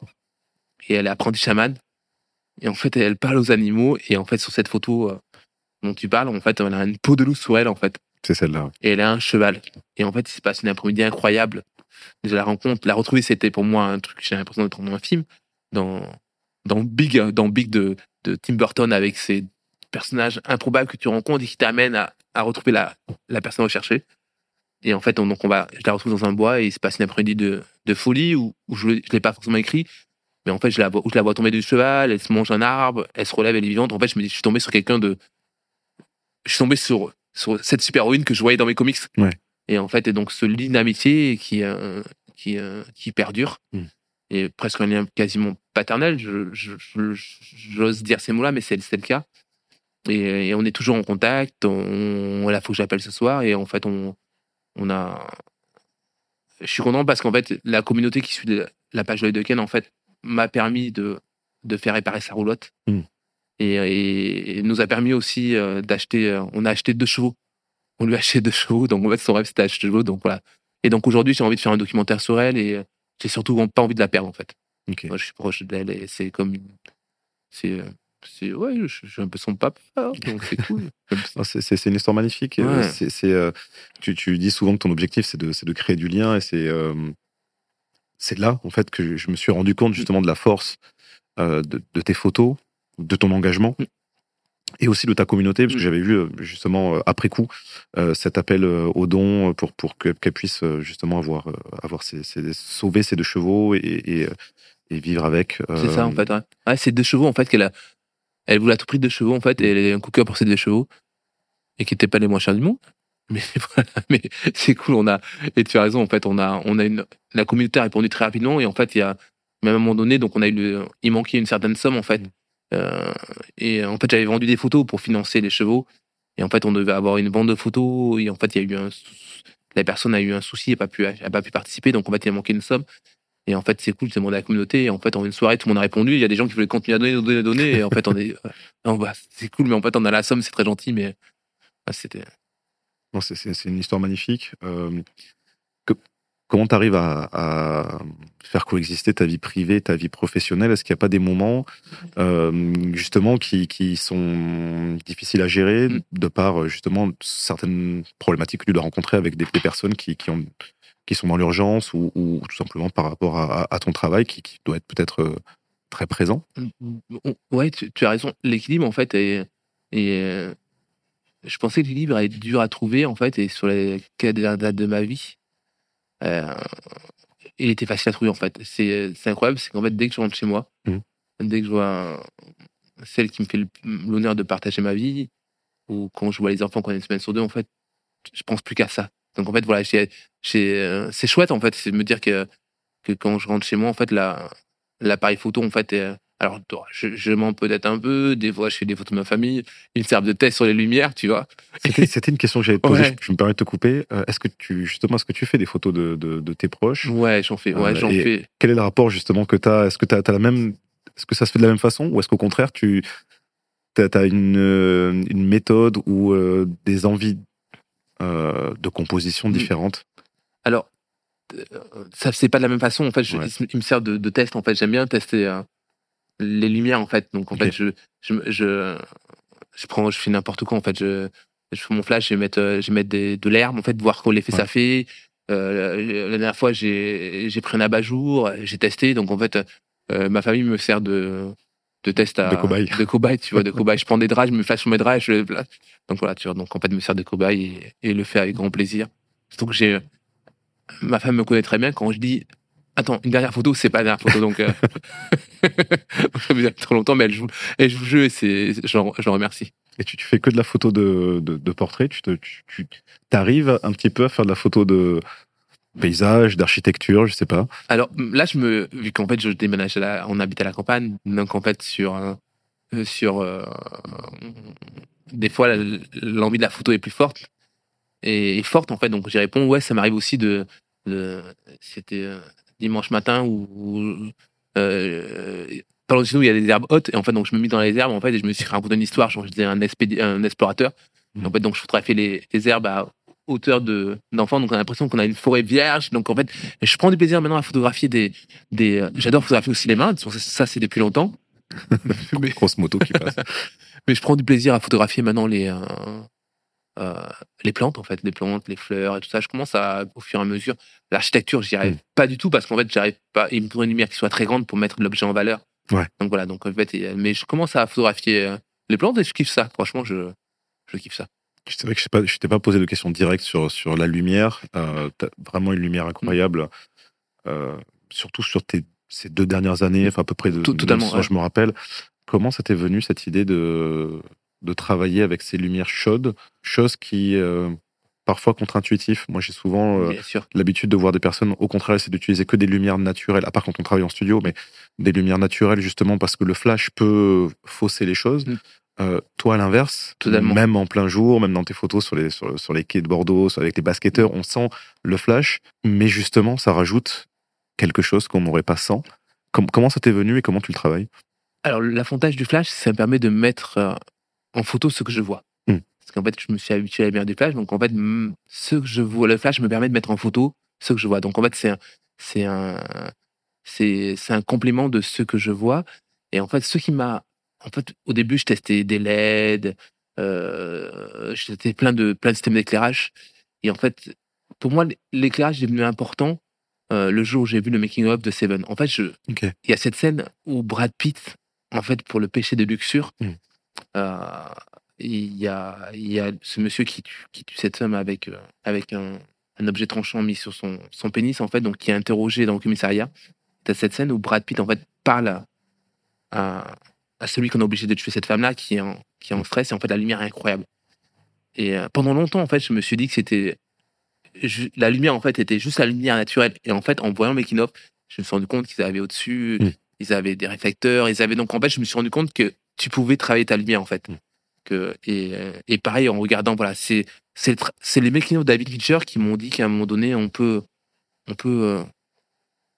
Speaker 2: Et elle est apprentie chamane. Et en fait, elle parle aux animaux. Et en fait, sur cette photo euh, dont tu parles, en fait, elle a une peau de loup sur elle, en fait.
Speaker 1: C'est celle-là.
Speaker 2: Et elle a un cheval. Et en fait, il se passe une après-midi incroyable. Je la rencontre. La retrouver, c'était pour moi un truc, j'ai l'impression d'être dans un film. Dans, dans Big, dans Big de, de Tim Burton avec ses personnages improbables que tu rencontres et qui t'amènent à, à retrouver la, la personne recherchée. Et en fait, on, donc on va, je la retrouve dans un bois et il se passe une après-midi de, de folie où, où je ne l'ai pas forcément écrit. Mais en fait, je la, vois, je la vois tomber du cheval, elle se mange un arbre, elle se relève, elle est vivante. En fait, je me dis, je suis tombé sur quelqu'un de. Je suis tombé sur, sur cette super-héroïne que je voyais dans mes comics.
Speaker 1: Ouais.
Speaker 2: Et en fait, et donc ce lien d'amitié qui, euh, qui, euh, qui perdure.
Speaker 1: Mm.
Speaker 2: Et presque un lien quasiment paternel, je- je- je- j'ose dire ces mots-là, mais c'est le cas. Et, et on est toujours en contact. On, voilà, faut que j'appelle ce soir. Et en fait, on, on a. Je suis content parce qu'en fait, la communauté qui suit la page de l'œil de Ken, en fait, m'a permis de, de faire réparer sa roulotte.
Speaker 1: Mm.
Speaker 2: Et, et- et nous a permis aussi euh, d'acheter. on a acheté deux chevaux. On lui a acheté deux chevaux. Donc, en fait, son rêve, c'était d'acheter deux chevaux. Donc, voilà. Et donc, aujourd'hui, j'ai envie de faire un documentaire sur elle et euh, j'ai surtout pas envie de la perdre, en fait. Moi, je suis proche d'elle et c'est comme. C'est. euh, c'est ouais, je, je suis un peu son papa, donc c'est cool.
Speaker 1: C'est- une histoire magnifique.
Speaker 2: Ouais.
Speaker 1: Euh, euh, tu, tu dis souvent que ton objectif, c'est de, créer du lien et c'est euh, c'est là, en fait, que je me suis rendu compte justement de la force euh, de, de tes photos, de ton engagement
Speaker 2: Mm.
Speaker 1: Et aussi de ta communauté, parce que
Speaker 2: Mm.
Speaker 1: j'avais vu euh, justement euh, après coup euh, cet appel aux dons pour, pour que- qu'elle puisse justement avoir, avoir ses, ses- sauver ses deux chevaux et, et, et vivre avec.
Speaker 2: C'est ça, en fait. Ouais, Ouais, c'est deux chevaux, en fait, qu'elle a. Elle voulait à tout prix deux chevaux, en fait, et elle a un coup de cœur pour ces deux chevaux, et qui n'étaient pas les moins chers du monde. Mais voilà, mais c'est cool, on a. Et tu as raison, en fait, on a, on a une. La communauté a répondu très rapidement, et en fait, il y a. Même à un moment donné, donc on a eu. Il manquait une certaine somme, en fait. Euh, et en fait, j'avais vendu des photos pour financer les chevaux. Et en fait, on devait avoir une vente de photos. Et en fait, il y a eu un. La personne a eu un souci, n'a pas, pu- participer. Donc, en fait, il a manqué une somme. Et en fait, c'est cool, j'ai demandé à la communauté. Et en fait, en une soirée, tout le monde a répondu. Il y a des gens qui voulaient continuer à donner, donner, donner. Et en fait, on est. bah, c'est cool, mais en fait, on a la somme, c'est très gentil. Mais c'était.
Speaker 1: Non, c'est- une histoire magnifique. Euh, comment tu arrives à, à faire coexister ta vie privée, ta vie professionnelle? Est-ce qu'il n'y a pas des moments euh, justement qui, qui sont difficiles à gérer
Speaker 2: Mm.
Speaker 1: de par euh, justement certaines problématiques que tu dois rencontrer avec des, des personnes qui, qui, ont, qui sont dans l'urgence ou, ou tout simplement par rapport à, ton travail qui, doit être peut-être euh, très présent?
Speaker 2: On- Ouais, tu, tu as raison. L'équilibre, en fait, est. est, je pensais que l'équilibre est dur à trouver, en fait, et sur les quatre dernières dates de ma vie, il était facile à trouver, en fait. C'est incroyable, c'est qu'en fait, dès que je rentre chez moi,
Speaker 1: Mhm.
Speaker 2: dès que je vois celle qui me fait l'honneur de partager ma vie, ou quand je vois les enfants qu'on a une semaine sur deux, en fait, je pense plus qu'à ça. Donc, en fait, voilà, euh, c'est chouette, en fait, c'est de me dire que, que quand je rentre chez moi, en fait, la- l'appareil photo, en fait, est- alors, je, je mens peut-être un peu, des fois, je fais des photos de ma famille, ils servent de test sur les lumières, tu vois.
Speaker 1: C'était une question que poser,
Speaker 2: Ouais.
Speaker 1: je, je me permets de te couper. Euh, est-ce que tu justement est-ce que tu fais des photos de, de, de tes proches?
Speaker 2: Ouais, j'en fais, ouais,
Speaker 1: Euh,
Speaker 2: j'en fais.
Speaker 1: quel est le rapport justement que tu as Est-ce que tu as, la même est-ce que ça se fait de la même façon ou est-ce qu'au contraire tu as, une, euh, une méthode ou des envies de composition
Speaker 2: Mm.
Speaker 1: différentes?
Speaker 2: Alors, ça c'est pas de la même façon. En fait, je-
Speaker 1: Ouais.
Speaker 2: il, me sert de, de test. En fait, j'aime bien tester euh, les lumières. En fait, donc en fait, je, je, je, je prends, je fais n'importe quoi. En fait, je, je fais mon flash, je vais mettre, euh, je vais mettre des- de l'herbe. En fait, voir quel effet
Speaker 1: Ouais.
Speaker 2: ça fait. Euh, la dernière fois, j'ai, pris un abat-jour, j'ai testé. Donc en fait, euh, ma famille me sert de de test à
Speaker 1: De cobaye.
Speaker 2: de cobaye, tu vois, de cobaye. Je prends des draps, je me flash sur mes draps, je. Donc voilà, tu vois. Donc en fait, me sert de cobaye et, et le fait avec grand plaisir. Que j'ai ma femme me connaît très bien quand je dis attends une dernière photo c'est pas la dernière photo donc euh... ça trop longtemps mais elle joue elle joue le jeu et c'est je l'en je l'en remercie.
Speaker 1: Et tu, tu fais que de la photo de, de, de portrait Tu te- tu tu- t'arrives un petit peu à faire de la photo de paysage, d'architecture, je sais pas.
Speaker 2: alors là je me vu qu'en fait je déménage on habite à la campagne donc en fait sur un- euh, sur euh, des fois l'envie de la photo est plus forte et, et forte en fait donc j'y réponds. Ouais ça m'arrive aussi de, de c'était euh, dimanche matin où, où, euh, chez nous il y a des herbes hautes et en fait donc je me mis dans les herbes en fait et je me suis raconté une histoire genre j'étais un, un explorateur
Speaker 1: Mhm.
Speaker 2: en fait donc je photographiais les, les herbes à, hauteur de d'enfant, donc on a l'impression qu'on a une forêt vierge. Donc en fait, je prends du plaisir maintenant à photographier des des. euh, J'adore photographier aussi les mains. Ça, ça, c'est depuis longtemps. mais,
Speaker 1: Grosse moto qui passe.
Speaker 2: mais je prends du plaisir à photographier maintenant les euh, euh, les plantes en fait, les plantes, les fleurs et tout ça. Je commence à au fur et à mesure. L'architecture, j'y arrive
Speaker 1: Mm.
Speaker 2: pas du tout parce qu'en fait, j'arrive pas. Il me faut une lumière qui soit très grande pour mettre l'objet en valeur.
Speaker 1: Ouais.
Speaker 2: Donc voilà. Donc en fait, mais je commence à photographier euh, les plantes et je kiffe ça. Franchement, je je kiffe ça.
Speaker 1: C'est vrai que je ne t'ai pas posé de questions directes sur, sur la lumière. Euh, t'as vraiment une lumière incroyable, euh, surtout sur tes, ces deux dernières années, enfin à peu près de,
Speaker 2: Tout-
Speaker 1: de
Speaker 2: totalement,
Speaker 1: 1900,
Speaker 2: ouais.
Speaker 1: je me rappelle. Comment ça t'est venu cette idée de, de travailler avec ces lumières chaudes, chose qui euh, parfois contre-intuitif. Moi j'ai souvent euh, l'habitude de voir des personnes, au contraire, c'est d'utiliser que des lumières naturelles, à part quand on travaille en studio, mais des lumières naturelles justement parce que le flash peut fausser les choses.
Speaker 2: Mm.
Speaker 1: Euh, toi, à l'inverse, même en plein jour, même dans tes photos sur les, sur, sur les quais de Bordeaux, avec les basketteurs, on sent le flash, mais justement, ça rajoute quelque chose qu'on n'aurait pas sans. Com- comment ça t'est venu et comment tu le travailles?
Speaker 2: Alors, l'avantage du flash, ça me permet de mettre euh, en photo ce que je vois.
Speaker 1: Hmm.
Speaker 2: Parce qu'en fait, je me suis habitué à la lumière du flash. Donc, en fait, ce que je vois, le flash me permet de mettre en photo ce que je vois. Donc, en fait, c'est un, c'est un, c'est, un complément de ce que je vois. Et en fait, ce qui m'a, en fait, au début, je testais des LED, euh, je testais plein de, plein de systèmes d'éclairage. Et en fait, pour moi, l'éclairage est devenu important euh, le jour où j'ai vu le making-of de Seven. En fait, il y a cette scène où Brad Pitt, en fait, pour le péché de luxure,
Speaker 1: Mm.
Speaker 2: Euh, il, y a, y a ce monsieur qui tue, qui tue cette femme avec, euh, avec un, un objet tranchant mis sur son, son pénis, en fait, donc qui est interrogé dans le commissariat. T'as cette scène où Brad Pitt, en fait, parle à, celui qu'on est obligé de tuer cette femme-là, qui, est en- qui est en stress, et en fait, la lumière est incroyable. Et euh, pendant longtemps, en fait, je me suis dit que c'était. La lumière, en fait, était juste la lumière naturelle. Et en fait, en voyant le making-of, je me suis rendu compte qu'ils avaient au-dessus,
Speaker 1: Mm.
Speaker 2: ils avaient des réflecteurs, ils avaient donc en fait, je me suis rendu compte que tu pouvais travailler ta lumière en fait.
Speaker 1: Mm.
Speaker 2: Que et, euh, et pareil en regardant voilà, c'est c'est le les of de David Fincher qui m'ont dit qu'à un moment donné on peut on peut euh,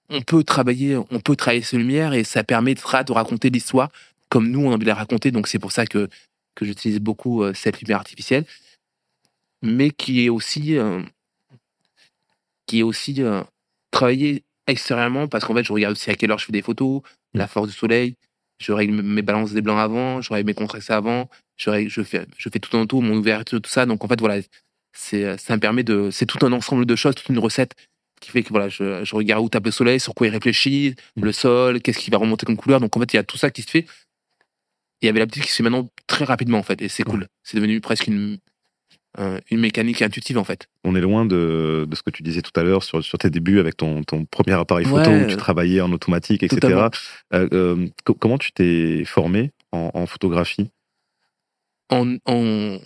Speaker 2: on peut travailler on peut travailler ces lumières et ça permettra de raconter l'histoire comme nous on a envie de la raconter donc c'est pour ça que que j'utilise beaucoup euh, cette lumière artificielle mais qui est aussi euh, qui est aussi euh, extérieurement parce qu'en fait je regarde aussi à quelle heure je fais des photos la force du soleil je règle mes balances des blancs avant je règle mes contrastes avant je règle, je fais je fais tout en tout mon ouverture tout ça. Donc en fait voilà c'est ça me permet de c'est tout un ensemble de choses toute une recette qui fait que voilà je, je regarde où tape le soleil sur quoi il réfléchit le sol qu'est-ce qui va remonter comme couleur. Donc en fait il y a tout ça qui se fait. Il y avait l'habitude qui se fait maintenant très rapidement en fait et c'est cool. C'est devenu presque une euh, une mécanique intuitive en fait
Speaker 1: On est loin de, de ce que tu disais tout à l'heure sur, sur tes débuts avec ton, ton premier appareil photo
Speaker 2: Ouais.
Speaker 1: où tu travaillais en automatique, etc. Euh, euh, co- comment tu t'es formé en, en photographie?
Speaker 2: En, en-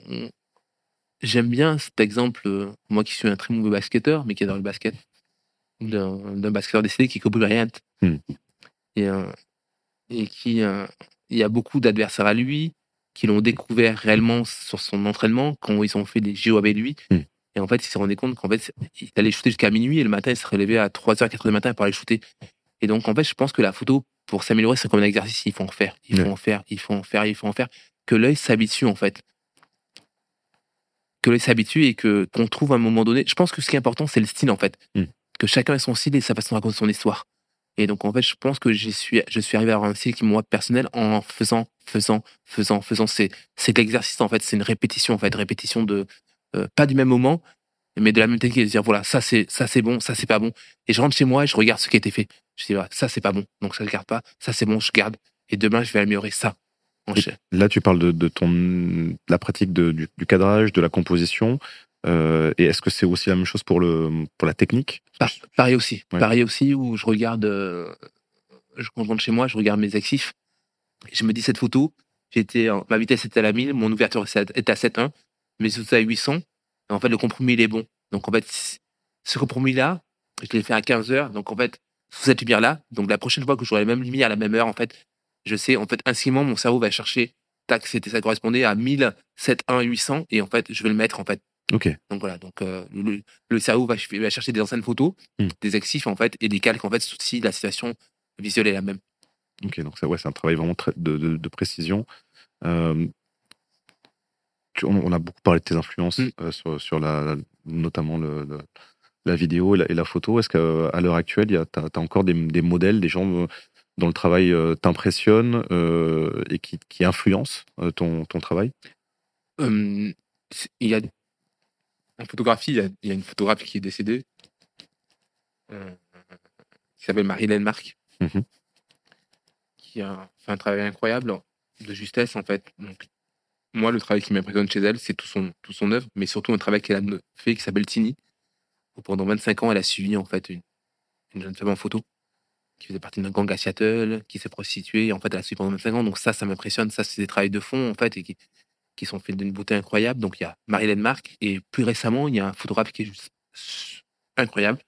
Speaker 2: j'aime bien cet exemple, euh, moi qui suis un très mauvais basketteur, mais qui est dans le basket, d'un basketteur décédé qui est Kobe Bryant.
Speaker 1: Hmm.
Speaker 2: Et, euh, et qui, euh, il y a beaucoup d'adversaires à lui qui l'ont découvert réellement sur son entraînement quand ils ont fait des JO avec lui.
Speaker 1: Hmm.
Speaker 2: Et en fait, il s'est rendu compte qu'en fait, il allait shooter jusqu'à minuit et le matin, il se relevait à 3h, 4h du matin pour aller shooter. Et donc, en fait, je pense que la photo, pour s'améliorer, c'est comme un exercice. Il faut en faire, il faut
Speaker 1: Ouais.
Speaker 2: en faire, il faut en faire, il faut en faire. Que l'œil s'habitue, en fait. Que l'œil s'habitue et que qu'on trouve à un moment donné. Je pense que ce qui est important, c'est le style, en fait.
Speaker 1: Hmm.
Speaker 2: Que chacun ait son style et sa façon de raconter son histoire. Et donc, en fait, je pense que j'y suis, je suis arrivé à avoir un style qui, moi, personnel, en faisant, faisant, faisant, faisant. C'est, c'est de l'exercice, en fait. C'est une répétition, en fait. Répétition de, euh, pas du même moment, mais de la même technique. de dire, voilà, ça, c'est, ça, c'est bon, ça, c'est pas bon. Et je rentre chez moi et je regarde ce qui a été fait. Je dis, voilà, ça, c'est pas bon. Donc, ça, je garde pas. Ça, c'est bon, je garde. Et demain, je vais améliorer ça.
Speaker 1: Là, tu parles de, de ton, de la pratique de- du, du cadrage, de la composition. Euh, et est-ce que c'est aussi la même chose pour, le, pour la technique?
Speaker 2: Par- pareil aussi.
Speaker 1: Ouais.
Speaker 2: Pareil aussi où je regarde, euh, je quand je rentre chez moi, je regarde mes. Et je me dis, cette photo, j'étais, ma vitesse était à la 1000, mon ouverture était à 7.1, mes outils à 800. Et en fait, le compromis, il est bon. Donc, en fait, ce compromis-là, je l'ai fait à 15 heures. Donc, en fait, sous cette lumière-là, donc la prochaine fois que j'aurai la même lumière à la même heure, en fait, je sais, en fait, instinctivement, mon cerveau va chercher, tac, c'était, ça correspondait à 1000, 7.1, 800. Et en fait, je vais le mettre, en fait, Donc voilà, donc euh, le, le cerveau va, ch- va chercher des anciennes photos,
Speaker 1: Hmm.
Speaker 2: des exifs en fait, et des calques en fait, si la situation visuelle est la même.
Speaker 1: Ok, donc ça, ouais, c'est un travail vraiment de, de- de précision. Euh, on, a beaucoup parlé de tes influences
Speaker 2: Mm.
Speaker 1: euh, sur, sur la, notamment le, le- la vidéo et la, et la photo. Est-ce qu'à l'heure actuelle, tu as, encore des, des modèles, des gens dont le travail t'impressionne et qui, qui influencent ton, ton travail?
Speaker 2: Il y a en photographie, il y a, il y a une photographe qui est décédée, euh, qui s'appelle Marie-Hélène Marc,
Speaker 1: Mhm.
Speaker 2: qui a fait un travail incroyable de justesse en fait. Donc, moi, le travail qui m'impressionne chez elle, c'est tout son, tout son œuvre, mais surtout un travail qu'elle a fait qui s'appelle Tini. où pendant 25 ans, elle a suivi en fait une, une jeune femme en photo qui faisait partie d'un gang à Seattle, qui s'est prostituée. En fait, elle a suivi pendant 25 ans. Donc ça, ça m'impressionne. Ça, c'est des travails de fond en fait et qui, qui sont faits d'une beauté incroyable. Donc il y a Marilyn Marc et plus récemment, il y a un photographe qui est juste incroyable.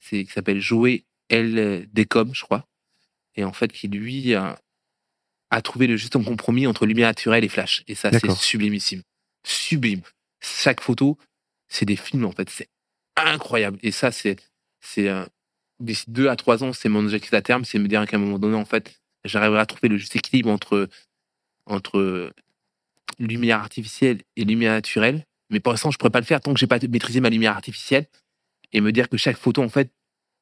Speaker 2: C'est qui s'appelle Joey L. Decom, je crois. Et en fait, qui lui a, a trouvé le juste compromis entre lumière naturelle et flash. Et ça, c'est sublimissime. Sublime. Chaque photo, c'est des films en fait. C'est incroyable. Et ça, c'est c'est euh, d'ici deux à trois ans, c'est mon objectif à terme, c'est me dire qu'à un moment donné, en fait, j'arriverai à trouver le juste équilibre entre entre lumière artificielle et lumière naturelle. Mais pour l'instant, je pourrais pas le faire tant que j'ai pas maîtrisé ma lumière artificielle et me dire que chaque photo, en fait,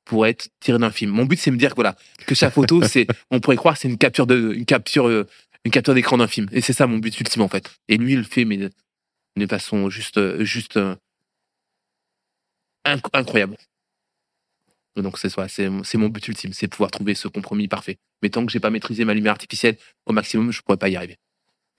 Speaker 2: pourrait être tirée d'un film. Mon but, c'est me dire que voilà, que chaque photo, c'est, on pourrait croire, c'est une capture de, une capture, euh, une capture d'écran d'un film. Et c'est ça mon but ultime, en fait. Et lui, il le fait, mais de, façon juste, juste euh, inc- incroyable. Donc c'est ça, c'est c'est mon but ultime, c'est pouvoir trouver ce compromis parfait. Mais tant que j'ai pas maîtrisé ma lumière artificielle au maximum, je pourrais pas y arriver.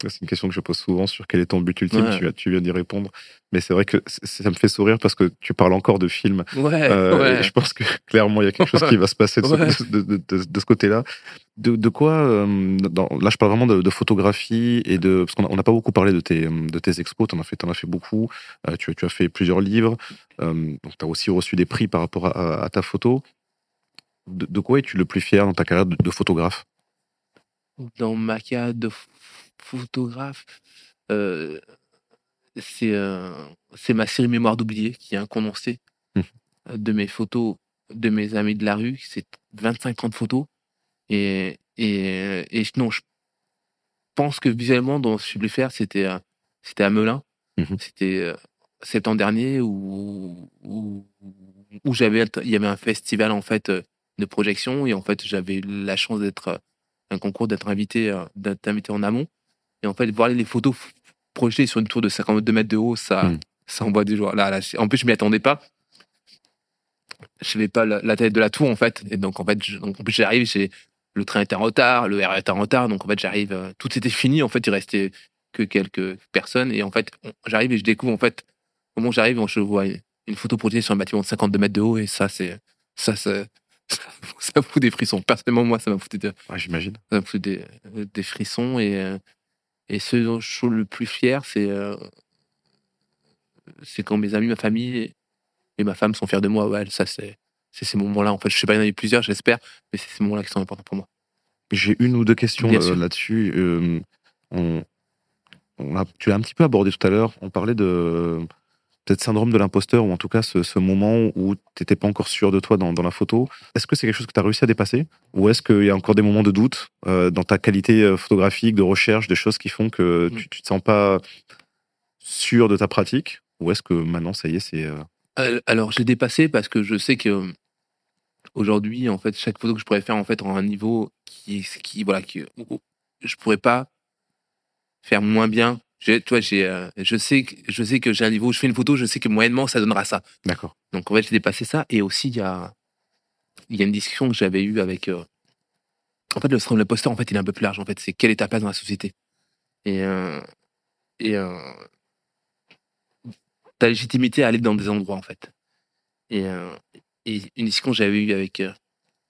Speaker 1: C'est une question que je pose souvent sur quel est ton but ultime.
Speaker 2: Ouais.
Speaker 1: Tu, viens- tu viens d'y répondre. Mais c'est vrai que ça me fait sourire parce que tu parles encore de films.
Speaker 2: Ouais,
Speaker 1: Euh,
Speaker 2: ouais.
Speaker 1: je pense que clairement, il y a quelque chose qui va se passer de ce,
Speaker 2: Ouais.
Speaker 1: de, de- de- de ce côté-là. De, quoi euh, dans- Là, je parle vraiment de, photographie et de parce qu'on n'a pas beaucoup parlé de tes de tes expos. T'en as fait, t'en as fait beaucoup. Euh, tu, as- tu as fait plusieurs livres. Donc, tu as aussi reçu des prix par rapport à, à- à ta photo. De, quoi es-tu le plus fier dans ta carrière de, photographe?
Speaker 2: Dans ma carrière de ph- photographe, euh, c'est c'est ma série Mémoire d'oublier qui est un condensé
Speaker 1: Mhm.
Speaker 2: euh, de mes photos de mes amis de la rue. C'est 25 ans de photos. Et, et, et non, je pense que visuellement, dans ce que je faire, c'était c'était à Melun.
Speaker 1: Mhm.
Speaker 2: C'était euh, septembre dernier où, où, où j'avais il y avait un festival en fait de projection et en fait j'avais la chance d'être un concours d'être invité d'être invité en amont et en fait voir les photos projetées sur une tour de 52 mètres de haut ça
Speaker 1: Mhm.
Speaker 2: ça envoie des joies. Là, là en plus je m'y attendais pas. Je savais pas la, la tête de la tour en fait. Et donc en fait je- donc, en plus j'arrive le train était en retard le RER était en retard. Donc en fait j'arrive euh, tout était fini. En fait il restait que quelques personnes. Et en fait j'arrive et je découvre en fait au moment où j'arrive je vois une, une photo projetée sur un bâtiment de 52 mètres de haut. Et ça c'est ça ça, ça, fout des frissons. Personnellement moi ça m'a foutu de-
Speaker 1: Ouais, J'imagine.
Speaker 2: ça me fout des, des frissons. Et euh, et ce dont je suis le plus fier c'est euh, c'est quand mes amis ma famille et, ma femme sont fiers de moi ouais ça c'est ces moments-là en fait je sais pas il y en a eu plusieurs j'espère mais c'est ces moments-là qui sont importants pour moi
Speaker 1: J'ai une ou deux questions euh, là-dessus. Euh, on, on a, tu l'as un petit peu abordé tout à l'heure. On parlait de peut-être syndrome de l'imposteur, ou en tout cas ce, ce moment où tu n'étais pas encore sûr de toi dans, dans la photo. Est-ce que c'est quelque chose que tu as réussi à dépasser Ou est-ce qu'il y a encore des moments de doute euh, dans ta qualité euh, photographique, de recherche, des choses qui font que tu ne te sens pas sûr de ta pratique Ou est-ce que maintenant, ça y est, c'est... euh,
Speaker 2: Alors, je l'ai dépassé parce que je sais que aujourd'hui, en fait, chaque photo que je pourrais faire, en fait, en un niveau qui, qui voilà, qui, je pourrais pas faire moins bien. Vois, j'ai, euh, je sais que, je sais que j'ai un niveau où je fais une photo, je sais que moyennement, ça donnera ça.
Speaker 1: D'accord.
Speaker 2: Donc, en fait, j'ai dépassé ça. Et aussi, il y a, il y a une discussion que j'avais eue avec, euh, en fait, le syndrome de l'imposteur, en fait, il est un peu plus large. En fait, c'est quelle est ta place dans la société? Et, euh, et, euh, ta légitimité à aller dans des endroits, en fait. Et, et une discussion que j'avais eue avec,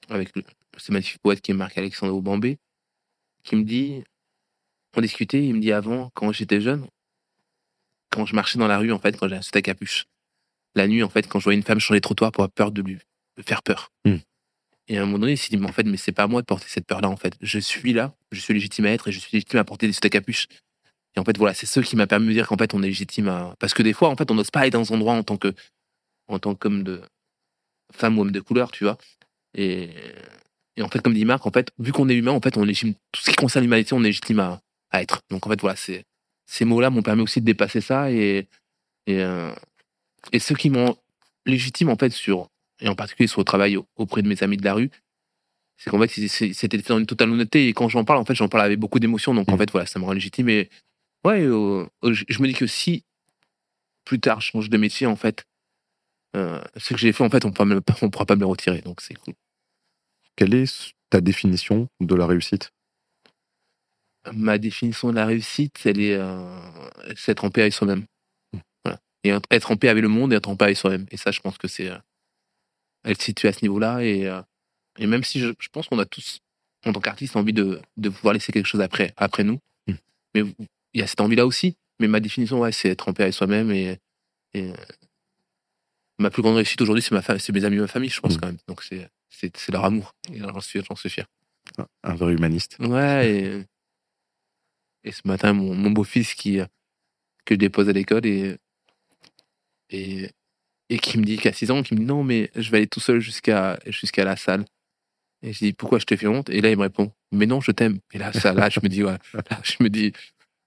Speaker 2: avec le- ce magnifique poète qui est Marc-Alexandre Aubambé, qui me dit, on discutait, il me dit avant, quand j'étais jeune, quand je marchais dans la rue, en fait, quand j'avais un saut à capuche, la nuit, en fait, quand je voyais une femme sur les trottoirs pour avoir peur de lui de faire peur.
Speaker 1: Hmm.
Speaker 2: Et à un moment donné, il s'est dit, mais en fait, mais c'est pas à moi de porter cette peur-là, en fait. Je suis là, je suis légitime à être et je suis légitime à porter des sauts à capuche. Et en fait, voilà, c'est ce qui m'a permis de dire qu'en fait, on est légitime à. Parce que des fois, en fait, on n'ose pas aller dans un endroit en tant que. en tant qu'homme de. femme ou homme de couleur, tu vois. Et. Et en fait, comme dit Marc, en fait, vu qu'on est humain, en fait, on est légitime. Tout ce qui concerne l'humanité, on est légitime à, à être. Donc, en fait, voilà, c'est. ces mots-là m'ont permis aussi de dépasser ça et et, euh, et ceux qui m'ont légitime en fait sur et en particulier sur le travail auprès de mes amis de la rue, c'est qu'en fait c'était dans une totale honnêteté et quand j'en parle en fait j'en parle avec beaucoup d'émotion donc en mmh. fait voilà ça me rend légitime et ouais je me dis que si plus tard je change de métier en fait euh, ce que j'ai fait en fait on ne pourra pas me le retirer donc c'est cool.
Speaker 1: Quelle est ta définition de la réussite?
Speaker 2: Ma définition de la réussite, elle est euh, c'est être en paix avec soi-même. Mmh. Voilà. Et être en paix avec le monde et être en paix avec soi-même. Et ça, je pense que c'est. Euh, elle se situe à ce niveau-là. Et, euh, et même si je, je pense qu'on a tous, en tant qu'artiste, envie de, de pouvoir laisser quelque chose après, après nous. Mmh. Mais il y a cette envie-là aussi. Mais ma définition, ouais, c'est être en paix avec soi-même. Et, et ma plus grande réussite aujourd'hui, c'est ma c'est mes amis, ma famille, je pense mmh. quand même. Donc c'est c'est leur amour. Et j'en suis, suis fier.
Speaker 1: Un vrai humaniste.
Speaker 2: Ouais. Et, et ce matin, mon, beau-fils qui que je dépose à l'école et, et, et qui me dit qu'à 6 ans, qui me dit non, mais je vais aller tout seul jusqu'à jusqu'à la salle. Et je dis pourquoi je te fais honte? Et là, il me répond mais non, je t'aime. Et là, ça, là, je me dis ouais, je me dis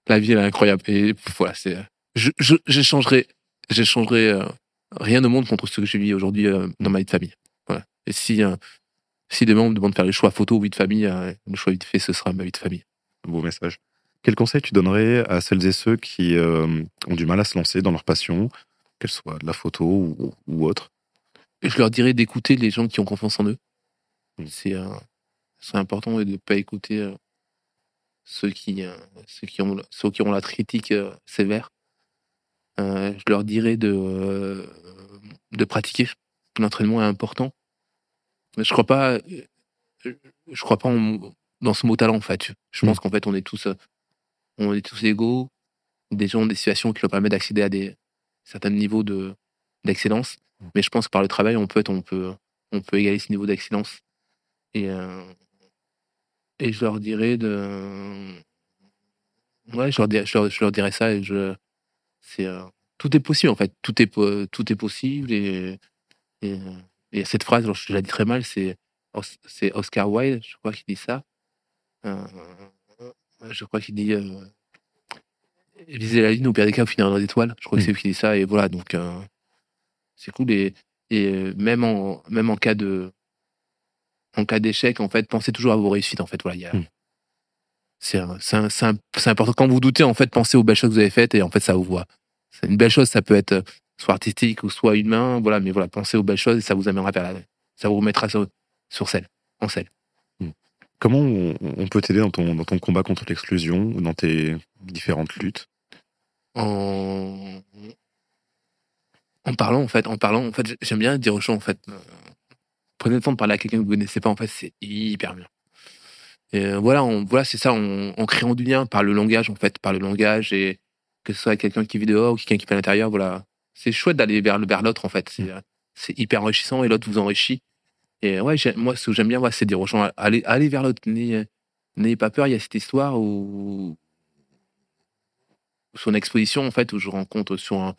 Speaker 2: la vie elle est incroyable. Et voilà, c'est je j'échangerai j'échangerai euh, rien au monde contre ce que je vis aujourd'hui euh, dans ma vie de famille. Voilà. Et si euh, si demain on me demande de faire le choix photo ou vie de famille, le choix vite fait, ce sera ma vie de famille.
Speaker 1: Beau message. Quel conseil tu donnerais à celles et ceux qui ont du mal à se lancer dans leur passion, qu'elle soit de la photo ou, autre?
Speaker 2: Je leur dirais d'écouter les gens qui ont confiance en eux. Mmh. C'est c'est important de ne pas écouter ceux qui ceux qui ont ceux qui ont la critique sévère euh, je leur dirais de, euh, de pratiquer. L'entraînement est important. Mais je crois pas, euh, je crois pas dans ce mot talent, en fait. Je pense mmh. qu'en fait, on est tous, on est tous égaux. Des gens ont des situations qui leur permettent d'accéder à des certains niveaux de, d'excellence. Mmh. Mais je pense que par le travail, on peut, on peut, on peut égaler ce niveau d'excellence. Et, et je leur dirais de, ouais, je leur, dirais, je leur dirais ça et je, c'est euh, tout est possible en fait. Tout est tout est possible et, et, cette phrase, je la dis très mal, c'est c'est Oscar Wilde, je crois qu'il dit ça. Euh, je crois qu'il dit euh, viser la ligne au pire des cas, finir dans les étoiles. Je crois que c'est lui qui dit ça et voilà donc c'est cool et, et même en même en cas de en cas d'échec en fait pensez toujours à vos réussites en fait voilà y a, mmh. C'est important. Quand vous doutez, en fait, pensez aux belles choses que vous avez faites et en fait, ça vous voit. C'est une belle chose, ça peut être euh, soit artistique ou soit humain, voilà, mais voilà, pensez aux belles choses et ça vous amènera vers la, ça vous remettra sur, sur scène, en scène.
Speaker 1: Comment on, peut t'aider dans ton, dans ton combat contre l'exclusion ou dans tes différentes luttes?
Speaker 2: En... en parlant, en fait, en parlant, en fait, j'aime bien dire aux gens, en fait, euh, prenez le temps de parler à quelqu'un que vous ne connaissez pas, en fait, c'est hyper bien. Et euh, voilà, voilà, c'est ça, en, créant du lien par le langage, en fait, par le langage, et que ce soit quelqu'un qui vit dehors ou quelqu'un qui vit à l'intérieur, voilà. C'est chouette d'aller vers, vers l'autre, en fait. Mmh. c'est hyper enrichissant et l'autre vous enrichit. Et ouais, moi, ce que j'aime bien, c'est dire aux gens, allez, vers l'autre. N'ayez pas peur, il y a cette histoire où, sur une exposition, en fait, où je rencontre sur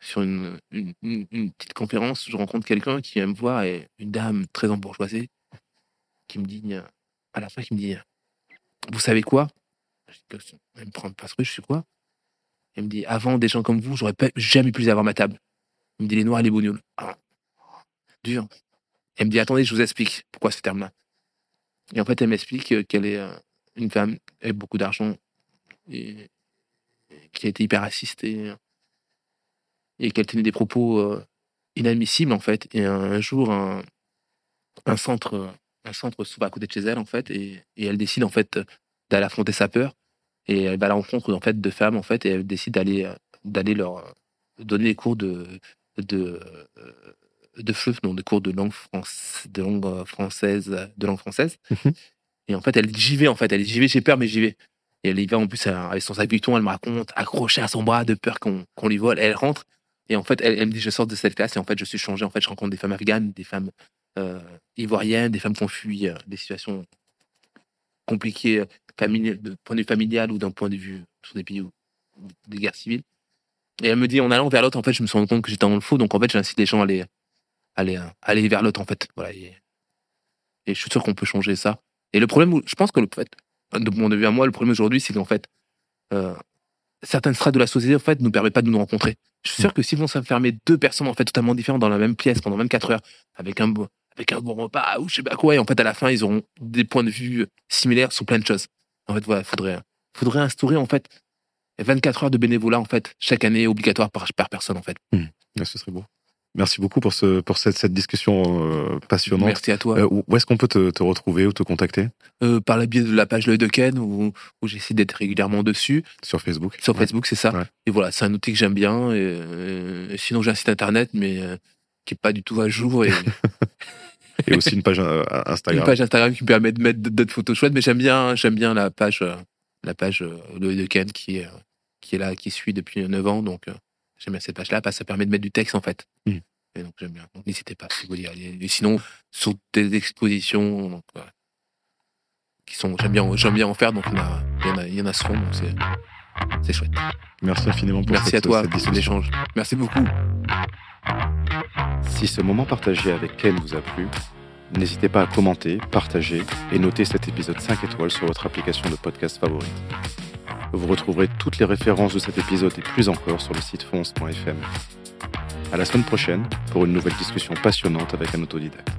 Speaker 2: sur une, une, petite conférence, je rencontre quelqu'un qui vient me voir et une dame très embourgeoisée qui me dit à la fin, il me dit Vous savez quoi? Elle me prend pas ce je sais quoi Elle me dit Avant des gens comme vous, j'aurais jamais pu avoir ma table. Il me dit Les noirs et les bougnoules. Ah, dur. Elle me dit Attendez, je vous explique pourquoi ce terme-là. Et en fait, elle m'explique qu'elle est euh, une femme avec beaucoup d'argent et qui a été hyper raciste et, qu'elle tenait des propos euh, inadmissibles en fait. Et un, jour, un, un centre un centre se à côté de chez elle en fait et, elle décide en fait d'aller affronter sa peur et elle va à la rencontre en fait de femmes en fait et elle décide d'aller d'aller leur donner des cours de de de non, des cours de langue France, de langue française, de langue française. Mhm. Et en fait, elle dit j'y vais en fait, elle dit j'y vais, j'ai peur mais j'y vais. Et elle y va en plus avec son sac elle me raconte accrochée à son bras de peur qu'on qu'on lui vole. Elle rentre et en fait, elle, elle, me dit je sors de cette classe et en fait je suis changé. En fait, je rencontre des femmes afghanes, des femmes euh, ivoiriennes, des femmes qui ont fui euh, des situations compliquées euh, de point de vue familial ou d'un point de vue sur des pays où, des guerres civiles. Et elle me dit, en allant vers l'autre, en fait, je me suis rendu compte que j'étais dans le faux. Donc, en fait, j'incite les gens à aller, aller, aller vers l'autre, en fait. Voilà. Et, je suis sûr qu'on peut changer ça. Et le problème, je pense que le fait, de mon de vue à moi, le problème aujourd'hui, c'est qu'en fait, certaines strates de la société en fait nous permettent pas de nous rencontrer. Je suis sûr
Speaker 1: Mm.
Speaker 2: que s'ils vont s'enfermer deux personnes en fait totalement différentes dans la même pièce pendant 24 heures avec un bon, avec un bon repas ou je sais pas quoi et en fait à la fin ils auront des points de vue similaires sur plein de choses. En fait voilà, faudrait faudrait instaurer en fait 24 heures de bénévolat en fait chaque année obligatoire par, par personne en fait.
Speaker 1: Ah, ce serait beau. Merci beaucoup pour, ce, pour cette, cette discussion euh, passionnante.
Speaker 2: Merci à toi.
Speaker 1: Euh, où est-ce qu'on peut te, te retrouver ou te contacter?
Speaker 2: Euh, par le biais de la page L'œil de Ken où, où j'essaie d'être régulièrement dessus.
Speaker 1: Sur Facebook
Speaker 2: Sur
Speaker 1: Ouais.
Speaker 2: Facebook, c'est ça.
Speaker 1: Ouais.
Speaker 2: Et voilà, c'est un outil que j'aime bien. Et, et sinon, j'ai un site internet, mais qui est pas du tout à jour. Et
Speaker 1: Et aussi une page Instagram.
Speaker 2: une page Instagram qui me permet de mettre d'autres photos chouettes. Mais j'aime bien, j'aime bien la page, la page L'œil de Ken qui est, qui est là, qui suit depuis 9 ans. Donc, j'aime bien cette page-là parce que ça permet de mettre du texte, en fait.
Speaker 1: Mm.
Speaker 2: Et donc, j'aime bien. Donc, n'hésitez pas si vous voulez y aller. Et sinon, sur des expositions, donc, voilà, qui sont, j'aime bien, j'aime bien en faire. Donc, il y en a, il y en a, il y en a souvent. Donc, c'est, c'est chouette.
Speaker 1: Merci infiniment pour
Speaker 2: Merci
Speaker 1: cette,
Speaker 2: à toi
Speaker 1: cette
Speaker 2: pour cet
Speaker 1: discussion.
Speaker 2: échange. Merci beaucoup.
Speaker 1: Si ce moment partagé avec Ken vous a plu, n'hésitez pas à commenter, partager et noter cet épisode 5 étoiles sur votre application de podcast favorite. Vous retrouverez toutes les références de cet épisode et plus encore sur le site fonce.fm. À la semaine prochaine pour une nouvelle discussion passionnante avec un autodidacte.